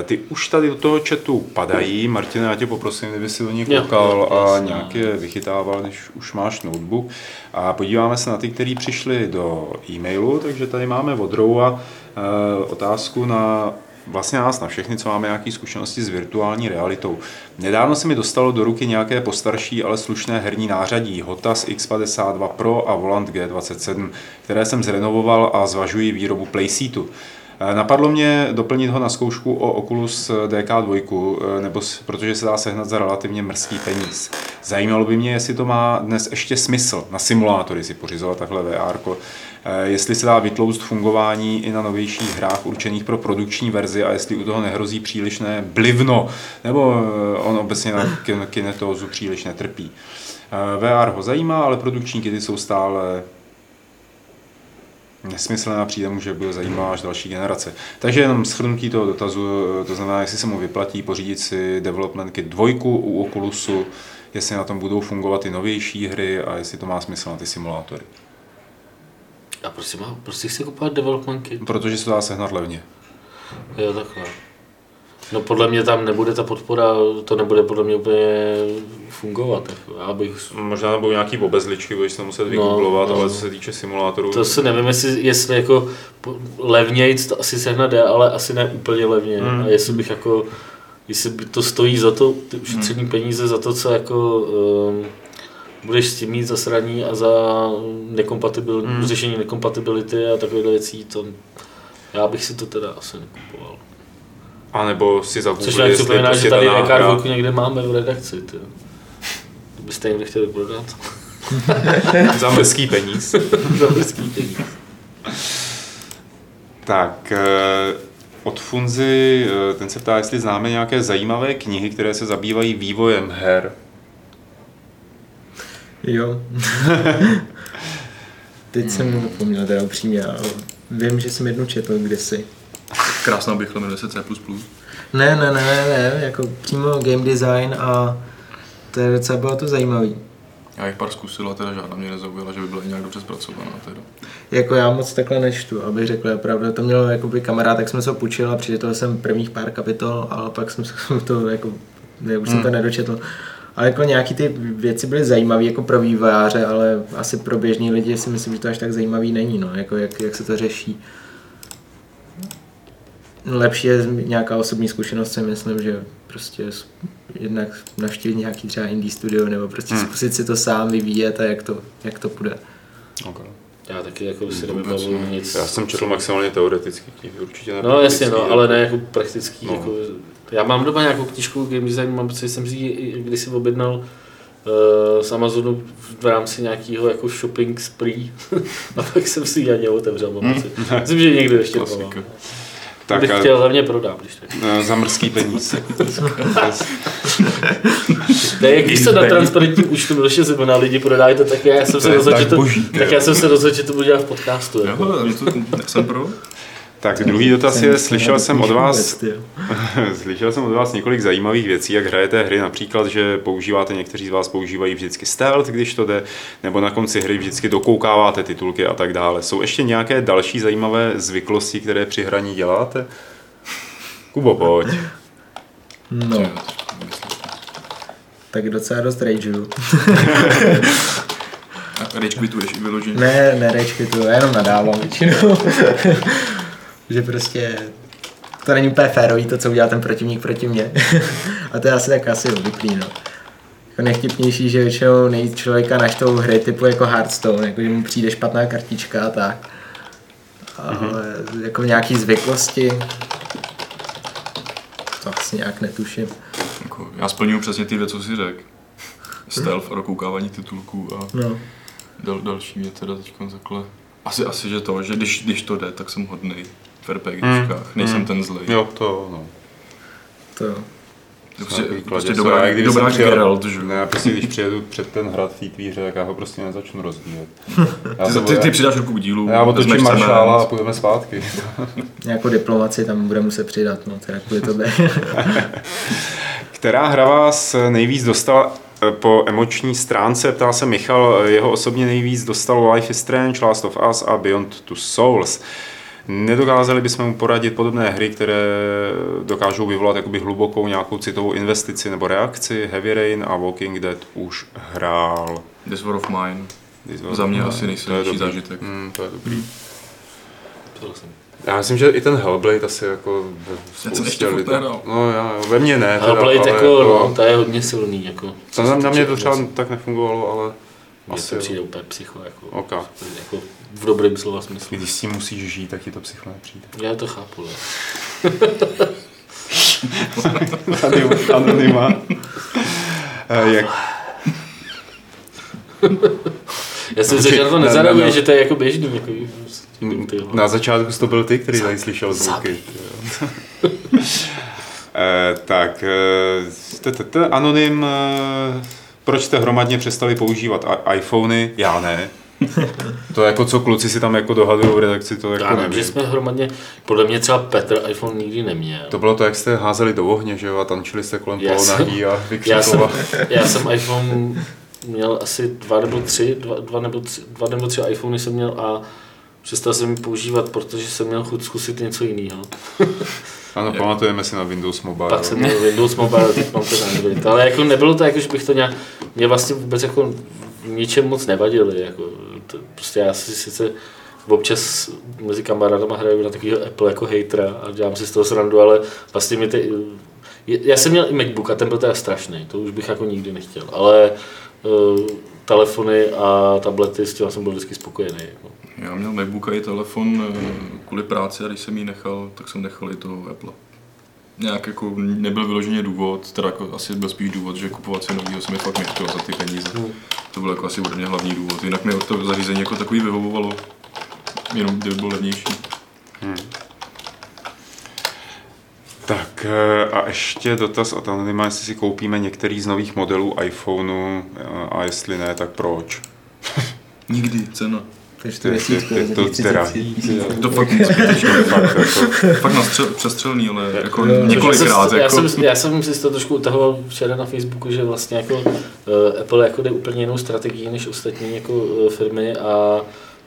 Eh, Ty už tady do toho chatu padají. Martine, já tě poprosím, kdyby si do nich koukal a nějak je vychytával, než už máš notebook. A podíváme se na ty, kteří přišli do e-mailu, takže tady máme od Roua eh, otázku na vlastně nás na všechny, co máme nějaké zkušenosti s virtuální realitou. Nedávno se mi dostalo do ruky nějaké postarší, ale slušné herní nářadí Hotas X52 Pro a Volant G27, které jsem zrenovoval a zvažuji výrobu playseatu. Eh, Napadlo mě doplnit ho na zkoušku o Oculus DK2, eh, nebo protože se dá sehnat za relativně mrzký peníz. Zajímalo by mě, jestli to má dnes ještě smysl na simulátory si pořizovat takhle VR, eh, jestli se dá vytlouct fungování i na novějších hrách určených pro produkční verzi a jestli u toho nehrozí přílišné blivno, nebo eh, on obecně na kin- kinetózu příliš netrpí. Eh, VR ho zajímá, ale produkční kity jsou stále nesmyslné a přijde mu, že bude zajímavá až další generace. Takže jenom shrnutí toho dotazu, to znamená, jestli se mu vyplatí pořídit si Development Kit 2 u Oculusu, jestli na tom budou fungovat i novější hry a jestli to má smysl na ty simulátory. A prostě má, prostě chci kupovat development kit. Protože se to dá sehnat levně. Jo, takhle. No podle mě tam nebude ta podpora, to nebude podle mě úplně fungovat. Jako. Já bych, Možná tam budou nějaký obezličky, budeš se muset No, vygooglovat, no. ale co se týče simulátorů, to si nevím, jestli, jestli jako levnějc to asi sehnat jde, ale asi ne úplně levně. Hmm. A jestli bych jako, jestli by to stojí za to, ty ušetřený peníze za to, co jako um, budeš s tím mít zasraní a za nekompatibil, Hmm. řešení nekompatibility a takovéhle věcí, to já bych si to teda asi nekupoval. a nebo si Což zagooglili, nám jestli připomíná, prostě že tady EK2 někde máme v redakci. Ty. Kdybyste někde chtěli prodat. *laughs* za mrzký peníz. *laughs* Za brzký peníz. Tak, eh, od Funzy, eh, ten se ptá, jestli známe nějaké zajímavé knihy, které se zabývají vývojem her. Jo. *laughs* Teď jsem zapomněl teda upřímně, ale vím, že jsem jednu četl kdysi. Krásná bychle, jmenuje se C++. Ne, ne, ne, ne, ne, jako přímo game design a to je docela bylo to zajímavý. Já jich pár zkusil a teda žádná mě nezaujala, že by byla nějak dobře zpracovaná. Teda. Jako já moc takhle nečtu, abych řekl opravdu. To měl jakoby kamarád, tak jsem se ho půjčil a přečetl jsem prvních pár kapitol, ale pak jsem se *laughs* to jako, ne, už jsem to nedočetl. Ale jako nějaký ty věci byly zajímavé jako pro vývojáře, ale asi pro běžní lidi si myslím, že to až tak zajímavý není, no, jako jak, jak se to řeší. Lepší je nějaká osobní zkušenost, si myslím, že prostě jednak navštívit nějaký třeba indie studio nebo prostě Hmm. zkusit si to sám vyvíjet a jak to, jak to půjde. Okay. Já taky jako si nevybavuju nic. Já jsem četl maximálně teoretický knihy, určitě ne No jasně, no, ale ne jako praktický. No. Jako, já mám doma nějakou knižku game design, mám pocit, že jsem si ji kdysi objednal uh, z Amazonu v rámci nějakého jako shopping spree *laughs* a pak jsem si ji ani otevřel, mám pocit. Myslím, že někdo ještě *laughs* mám. Tak Bych a, chtěl, hlavně prodám, když tak. eh, za mrzký peníz. Ne, jak když se na transparentním účtu Miloše Zemana lidi prodají to, tak já jsem se rozhodl, tak že to, tak já jsem se rozhodl, že to budu dělat v podcastu. Jako. Jo, mě to, jsem pro. Tak druhý dotaz je, slyšel jsem od vás. *laughs* Slyšel jsem od vás několik zajímavých věcí, jak hrajete hry, například, že používáte, někteří z vás používají vždycky stealth, když to jde, nebo na konci hry vždycky dokoukáváte titulky a tak dále. Jsou ještě nějaké další zajímavé zvyklosti, které při hraní děláte? Kubo, pojď. No, tak docela dost rageu. *laughs* A rage quituješ i vyloženě. Ne, ne, rage to já jenom nadávám většinou. *laughs* že prostě to není úplně férový to, co udělá ten protivník proti mně. *laughs* a to je asi tak asi obvyklý, no. Jako nejvtipnější, že většinou nejvíc člověka naštou hry typu jako Hearthstone, jako že mu přijde špatná kartička a tak. Ale jako nějaký zvyklosti, to asi nějak netuším. Jako, já splňuju přesně ty věci, co jsi řekl. Stealth a dokoukávání titulků a No. dal, další mě teda teď takhle. Asi, asi, že to, že když, když to jde, tak jsem hodnej v RPGčkách, nejsem Hmm. ten zlej. Jo, to no. To, To prostě, prostě dobrá, Já, kdyby dobrá jsem přijel- Geralt, že jo. Ne, já prostě když přijedu před ten hrad v té tvíře, tak já ho prostě nezačnu rozdílet. *laughs* Ty, to ty, ty přidáš ruku k dílu, já otočím maršála a půjdeme zpátky. *laughs* nějakou diplomaci tam bude muset přidat, no, teda kvůli tobě. Která hra vás nejvíc dostala eh, po emoční stránce, ptá se Michal, eh, jeho osobně nejvíc dostal Life is Strange, Last of Us a Beyond Two Souls. Nedokázali bychom mu poradit podobné hry, které dokážou vyvolat jakoby hlubokou nějakou citovou investici nebo reakci. Heavy Rain a Walking Dead už hrál. This War of Mine. This was- Za mě no, asi nejsilnější zážitek. Hmm, to je dobrý. Souhlasím. Já myslím, že i ten Hellblade asi jako ve jsem spoustě ještě furt lidí-. No já, jo, ve mně ne. teda, Hellblade ale jako, no, to je hodně silný. Jako, to na, na mě to třeba tak nefungovalo, ale asi to přijde úplně psycho. Jako, Ok. jako v dobrém slova smyslu. Když s tím musíš žít, tak ti to psycho nepřijde. Já to chápu. Ne? *laughs* Tady anonyma. Eh, Jak, *laughs* Já jsem si že na to Ne, ne, nezareaguje, ne. že to je jako běžný. Jako, na začátku to byl ty, který tady slyšel zvuky. *laughs* Eh, tak, eh, anonym, proč jste hromadně přestali používat iPhony? Já ne. To jako co kluci si tam jako dohadují v redakci, to jako já nevím, že jsme hromadně, podle mě třeba Petr iPhone nikdy neměl. To bylo to, jak jste házeli do ohně, že jo, a tančili jste kolem Já polonahý a Já jsem, já jsem iPhone měl asi dva nebo tři, dva, dva, nebo, tři, dva nebo tři iPhony jsem měl a přestal jsem ji používat, protože jsem měl chuť zkusit něco jiného. *laughs* Ano, pamatujeme si na Windows Mobile. Pak jsem měl Windows Mobile, teď mám ten Android. Ale jako nebylo to jako, že bych to nějak, mě vlastně vůbec jako v ničem moc nevadili. Jako, to, prostě já si sice občas mezi kamarádama hraju na takového Apple jako hejtra a dělám si z toho srandu, ale vlastně mi ty, já jsem měl i MacBook a ten byl teda strašný, to už bych jako nikdy nechtěl, ale uh, telefony a tablety, s tím jsem byl vždycky spokojený. Jako. Já měl MacBook a i telefon eh, kvůli práci a když jsem ji nechal, tak jsem nechal i toho Apple. Nějak jako nebyl vyloženě důvod, teda jako asi byl spíš důvod, že kupovat si novýho jsem mi fakt nechtěl za ty peníze. To byl jako asi ode mě hlavní důvod. Jinak mi to zařízení jako takový vyhovovalo, jenom kdyby bylo levnější. Tak eh, a ještě dotaz od Anonyma, jestli si koupíme některý z nových modelů iPhoneu eh, a jestli ne, tak proč? *laughs* Nikdy cena. Takže To to je- desítku, to teda- 30. To fakt. Fakt, jako, Fakt nastřel, přestřelný, ale jako jo. několikrát. Já, Jako, jsem, já, jsem, já jsem si to trošku utahoval včera na Facebooku, že vlastně jako uh, Apple jako jde úplně jinou strategií než ostatní jako uh, firmy a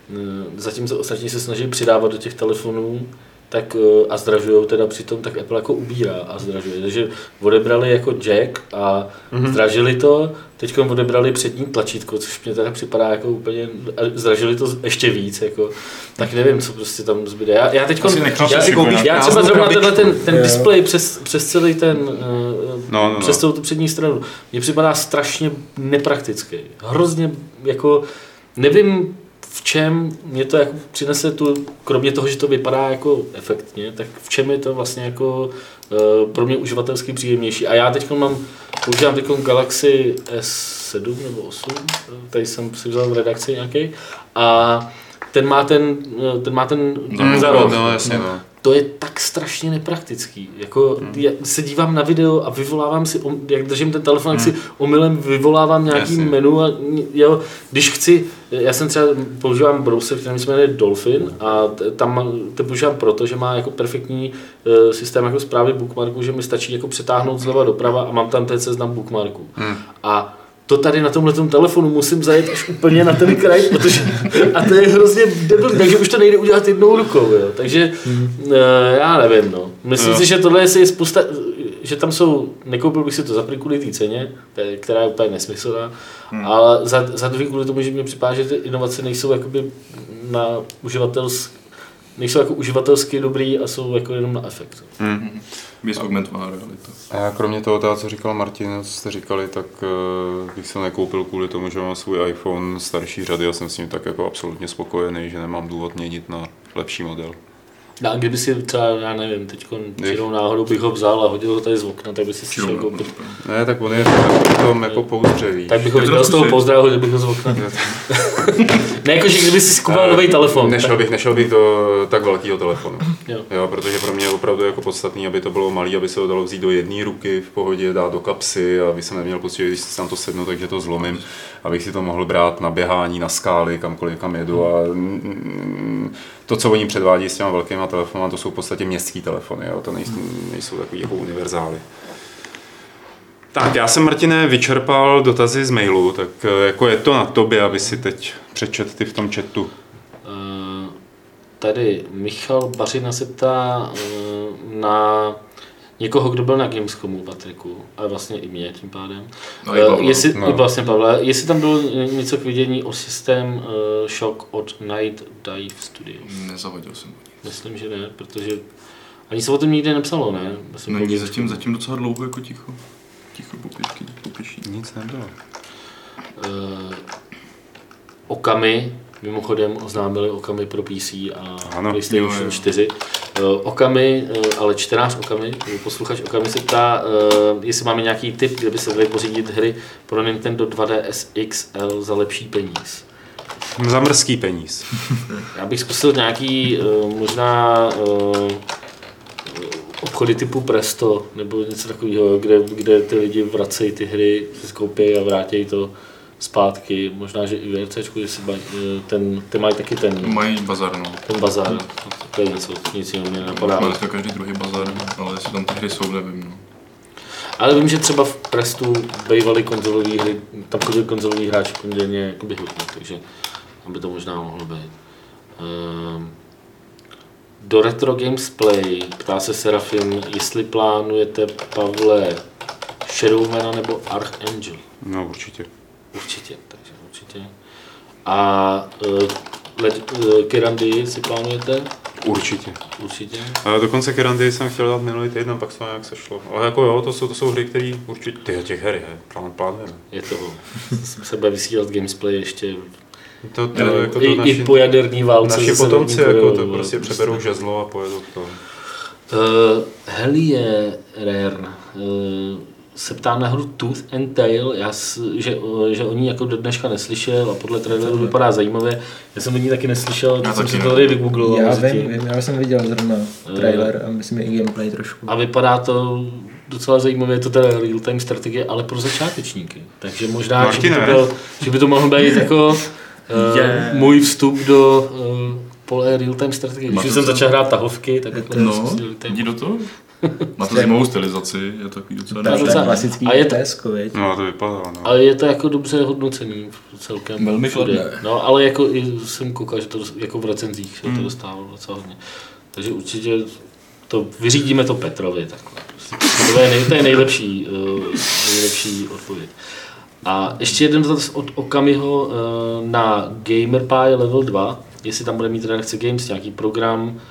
uh, zatímco ostatní se snaží přidávat do těch telefonů, tak eh, a zdražují teda přitom, tak Apple jako ubírá a zdražuje. Takže odebrali jako jack a mm-hmm. zdražili to, teď odebrali přední tlačítko, což mě teda připadá jako úplně, a zdražili to ještě víc, jako, tak nevím, co prostě tam zbyde. Já, já teď, já, si já, koupit já třeba zrovna tenhle ten, ten Jo. displej přes, přes celý ten, uh, No, no, přes no. celou tu přední stranu, mně připadá strašně nepraktický. Hrozně jako, nevím v čem mě to jako přinese tu, kromě toho, že to vypadá jako efektně, tak v čem je to vlastně jako uh, pro mě uživatelsky příjemnější. A já teď mám, používám teď Galaxy S7 nebo 8, tady jsem si vzal v redakci nějaký, a ten má ten, eh, ten má ten Mm, za no, roh. no, jasně, no. To je tak strašně nepraktický. Jako, já se dívám na video a vyvolávám si, om- jak držím ten telefon, jak si omylem vyvolávám nějaký Jasně. menu a jo, když chci, já jsem třeba používám browser, který se jmenuje Dolphin a t- tam to používám proto, že má jako perfektní uh, systém jako zprávy bookmarku, že mi stačí jako přetáhnout zleva doprava a mám tam ten seznam bookmarků. Hmm. A to tady na tomhle telefonu musím zajet až úplně na ten kraj, protože a to je hrozně debilní, takže už to nejde udělat jednou rukou, jo. Takže uh, já nevím, no. Myslím Jo. si, že tohle je spousta, že tam jsou, nekoupil bych si to za první kvůli té ceně, která je úplně nesmyslná, hmm. ale za, za druhý kvůli tomu, že mě připadá, že ty inovace nejsou jakoby na uživatels, nejsou jako uživatelsky dobrý a jsou jako jenom na efekt. Hmm. Bys augmentovaná realita. A já kromě toho, toho, co říkal Martin, co jste říkali, tak uh, bych se nekoupil kvůli tomu, že mám svůj iPhone starší řady a jsem s ním tak jako absolutně spokojený, že nemám důvod měnit na lepší model. No a kdyby si třeba, já nevím, teď čirou náhodou bych ho vzal a hodil ho tady z okna, tak by si si šel koupit. Ne, tak on je v tom jako pouzdřevý. Tak bych ho viděl z toho zkusit. pozdravu, hodil bych ho z okna. *laughs* ne, jakože kdyby si skupoval nový telefon. Nešel bych, nešel bych do tak velkého telefonu. Jo. Jo, protože pro mě je opravdu jako podstatný, aby to bylo malý, aby se ho dalo vzít do jedné ruky v pohodě, dát do kapsy, aby jsem neměl pocit, že když si tam to sednu, takže to zlomím, abych si to mohl brát na běhání, na skály, kamkoliv kam jedu a to, co oni předvádí s těma velkýma telefony, to jsou v podstatě městský telefony, jo, to nejsou, nejsou takový jako univerzály. Tak, já jsem, Martine, vyčerpal dotazy z mailu, tak eh, jako je to na tobě, aby si teď přečet ty v tom chatu. Eh, Tady Michal Bařina se ptá eh, na někoho, kdo byl na Gamescomu, Patriku, a vlastně i mě tím pádem. No, i Eh, Pavla. jestli, No. i vlastně Pavle, jestli tam bylo něco k vidění o systém uh, Shock od Night Dive Studios. Nezahodil jsem. Myslím, že ne, protože ani se o tom nikdy nepsalo, ne? Myslím, Není že- zatím, zatím docela dlouho jako ticho. Ticho popišky, popiší. Nic nebylo. Eh, Okami, mimochodem oznámili Okami pro PC a Ano, PlayStation jo, jo. 4. Eh, Okami, eh, ale čtenář Okami, nebo posluchač Okami se ptá, eh, jestli máme nějaký tip, kde by se daly pořídit hry pro Nintendo 2DS XL za lepší peníz. Za mrzký peníz. *laughs* Já bych zkusil nějaký eh, možná eh, obchody typu Presto nebo něco takového, kde, kde ty lidi vracejí ty hry, si koupí a vrátí to zpátky. Možná, že i VRC, že si mají, eh, ten, ten mají taky ten, Mají bazar, no. ten bazar. To je něco, nic jiného mě napadá. dneska každý druhý bazar, ale jestli tam ty hry jsou, nevím, no. Ale vím, že třeba v Prestu bývaly konzolové hry, tam chodili konzoloví hráči poměrně jakoby hodně, takže aby to možná mohlo být. Ehm, do Retro Games Play ptá se Serafin, jestli plánujete, Pavle, Shadowmana nebo Archangel. No určitě. Určitě, takže určitě. A Led, uh, Kirandy si plánujete? Určitě. Určitě. A dokonce Kerandy jsem chtěl dát minulý týden, pak se to nějak sešlo. Ale jako jo, to jsou, to jsou hry, které určitě, ty těch her je, plán, plánujeme. Je to, se bude vysílat Gamesplay ještě To, to, No, jako to i, naši, i po jaderní válce. naši potomci jako to ale prostě přeberou žezlo a pojedou to. Uh, Helie Rare uh, se ptá na hru Tooth and Tail, já, že, že o ní jako do dneška neslyšel a podle traileru vypadá zajímavě. Já jsem o ní taky neslyšel, teď jsem si to tady vygoogloval. Já vím, vím, já jsem viděl zrovna trailer a myslím i gameplay trošku. A vypadá to docela zajímavě, je to teda real-time strategie, ale pro začátečníky. Takže možná, že by, to byl, že by to mohl být jako uh, Je. můj vstup do uh, pole real-time strategie. Když jsem to- začal hrát tahovky, tak takhle No, jsem si do toho. *laughs* Má to zimovou stylizaci, je to takový docela To je docela- klasický a je to- viď? No to vypadá, no. Ale je to jako dobře hodnocený celkem. Velmi všude. kladné. No, ale jako i jsem koukal, že to jako v recenzích se to dostávalo docela hodně. Takže určitě to, vyřídíme to Petrovi takhle. To je, nej, to je nejlepší, uh, nejlepší odpověď. A ještě jeden dotaz od Okamiho uh, na GamerPie level 2, jestli tam bude mít redakce Games nějaký program,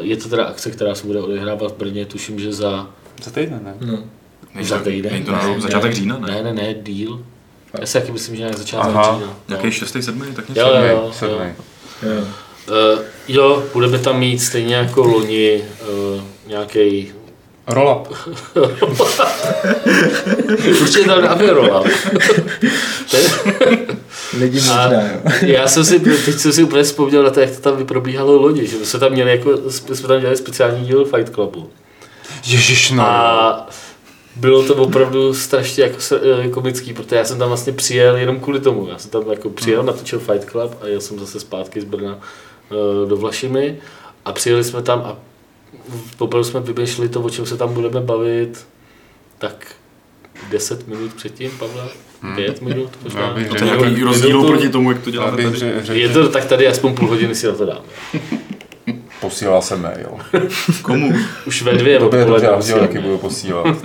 je to teda akce, která se bude odehrávat v Brně, tuším, že za, Za týden, ne? No. Není za to- týden. Není to na začátek října, ne? Ne, ne, ne, díl. Já si taky myslím, že nějak začátek Aha. října. Nějaký šestý, sedmý, tak něco? Jo, jo, Sedmý, jo. Jo. Uh, jo, budeme tam mít stejně jako loni uh, nějaký Roll up. Určitě tam dáme rola. Lidi možná, jo. já jsem si, teď jsem si úplně vzpomněl na to, jak to tam probíhalo loni, že jsme tam měli jako, jsme tam dělali speciální díl Fight Clubu. Ježiš, no. A bylo to opravdu strašně jako eh, komický, protože já jsem tam vlastně přijel jenom kvůli tomu. Já jsem tam jako přijel, natočil Fight Club a jel jsem zase zpátky z Brna eh, do Vlašimi a přijeli jsme tam a poprvé jsme vymýšleli to, o čem se tam budeme bavit, tak 10 minut předtím, Pavle? 5 minut možná? Já bych To je řekl, nějaký rozdíl oproti tomu, jak to děláme bych tady. Je to, tak tady aspoň půl hodiny si na to dáme. *laughs* posílal jsem mail. *laughs* Komu? Už ve dvě Dobře, dobře, odpoledne. já taky budu posílat. *laughs*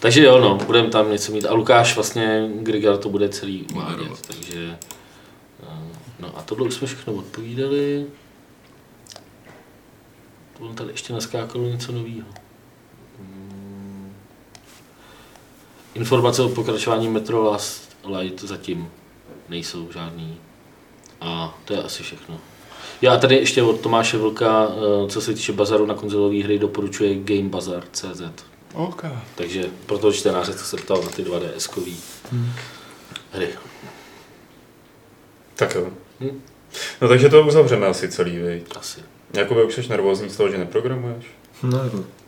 Takže jo, no, budeme tam něco mít. A Lukáš vlastně, Grigar to bude celý uvádět, takže... eh, No a tohle už jsme všechno odpovídali. To tady ještě naskákalo něco nového. Hmm. Informace o pokračování Metro Last Light zatím nejsou žádný. A to je asi všechno. Já tady ještě od Tomáše Vlka, eh, co se týče bazaru na konzolové hry, doporučuje GameBazar.cz. OK. Takže pro toho čtenáře, co se ptal na ty 2DS-kový hry. Tak jo. Hm. No takže to uzavřeme asi celý, vej. Asi. Jakoby už jsi nervózní z toho, že neprogramuješ? No,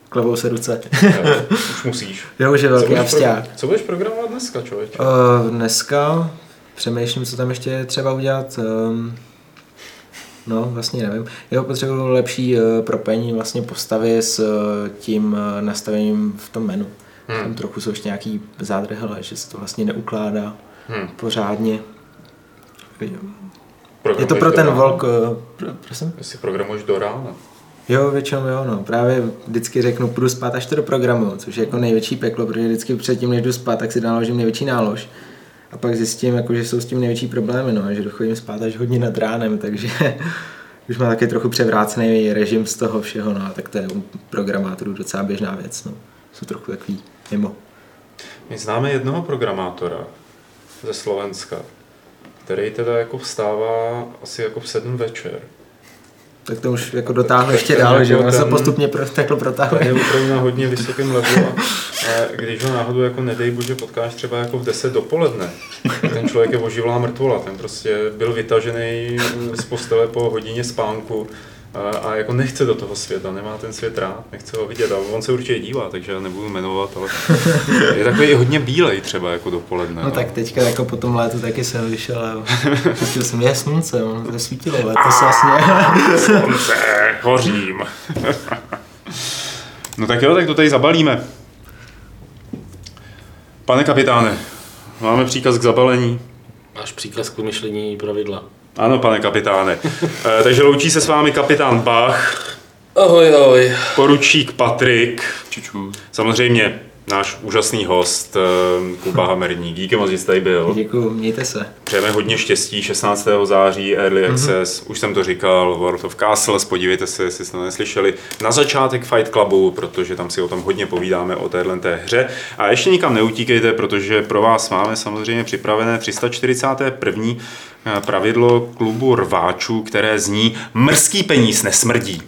klavou se ruce. *laughs* Jo, už musíš. Jo, už je Co velký budeš, absťák. pro... Co budeš programovat dneska, člověče? Uh, dneska přemýšlím, co tam ještě je třeba udělat. Um, no, vlastně nevím. Jo, potřebuju lepší uh, propojení vlastně postavy s uh, tím uh, nastavením v tom menu. Hmm. Hmm. Tam trochu jsou ještě nějaký zádrhele, že se to vlastně neukládá Hm. pořádně. Je Programuješ to pro ten rána? volk, uh, pro, prosím? Jestli programuješ do rána. Jo, většinou jo, no. Právě vždycky řeknu, půjdu spát, až to doprogramuju, což je jako největší peklo, protože vždycky předtím, než jdu spát, tak si naložím největší nálož. A pak zjistím, jako, že jsou s tím největší problémy, no, že dochodím spát až hodně nad ránem, takže *laughs* už má taky trochu převrácený režim z toho všeho, no, tak to je u programátorů docela běžná věc, no. Jsou trochu takový mimo. My známe jednoho programátora ze Slovenska, který teda jako vstává asi jako v sedm večer. Tak to už jako dotáhlo ještě dál, jako že jo, ono se postupně pro, takhle protáhlo. Ten je opravdu na hodně vysokém levelu a, a když ho náhodou jako nedej bože potkáš třeba jako v 10 dopoledne, ten člověk je oživlá mrtvola, ten prostě byl vytažený z postele po hodině spánku a, a jako nechce do toho světa, nemá ten svět rád, nechce ho vidět a on se určitě dívá, takže já nebudu jmenovat, ale *laughs* je takový i hodně bílej třeba jako dopoledne. No tak teďka jako po tom létu taky jsem vyšel a zjistil jsem, je slunce, ono to svítilo letos vlastně. Slunce, hořím. no tak jo, tak to tady zabalíme. Pane kapitáne, máme příkaz k zabalení. Máš příkaz k vymyšlení pravidla. Ano, pane kapitáne. E, takže loučí se s vámi kapitán Bach, Ahoj, ahoj. poručík Patrik, Čiču. samozřejmě náš úžasný host e, Kuba Hamerník. Díky moc, že jste tady byl. Děkuju, mějte se. Přejeme hodně štěstí, 16. září, Early Access, už jsem to říkal, World of Castles, podívejte se, jestli jste to neslyšeli, na začátek Fight Clubu, protože tam si o tom hodně povídáme, o téhle té hře. A ještě nikam neutíkejte, protože pro vás máme samozřejmě připravené 341. pravidlo klubu rváčů, které zní Mrzký peníz nesmrdí.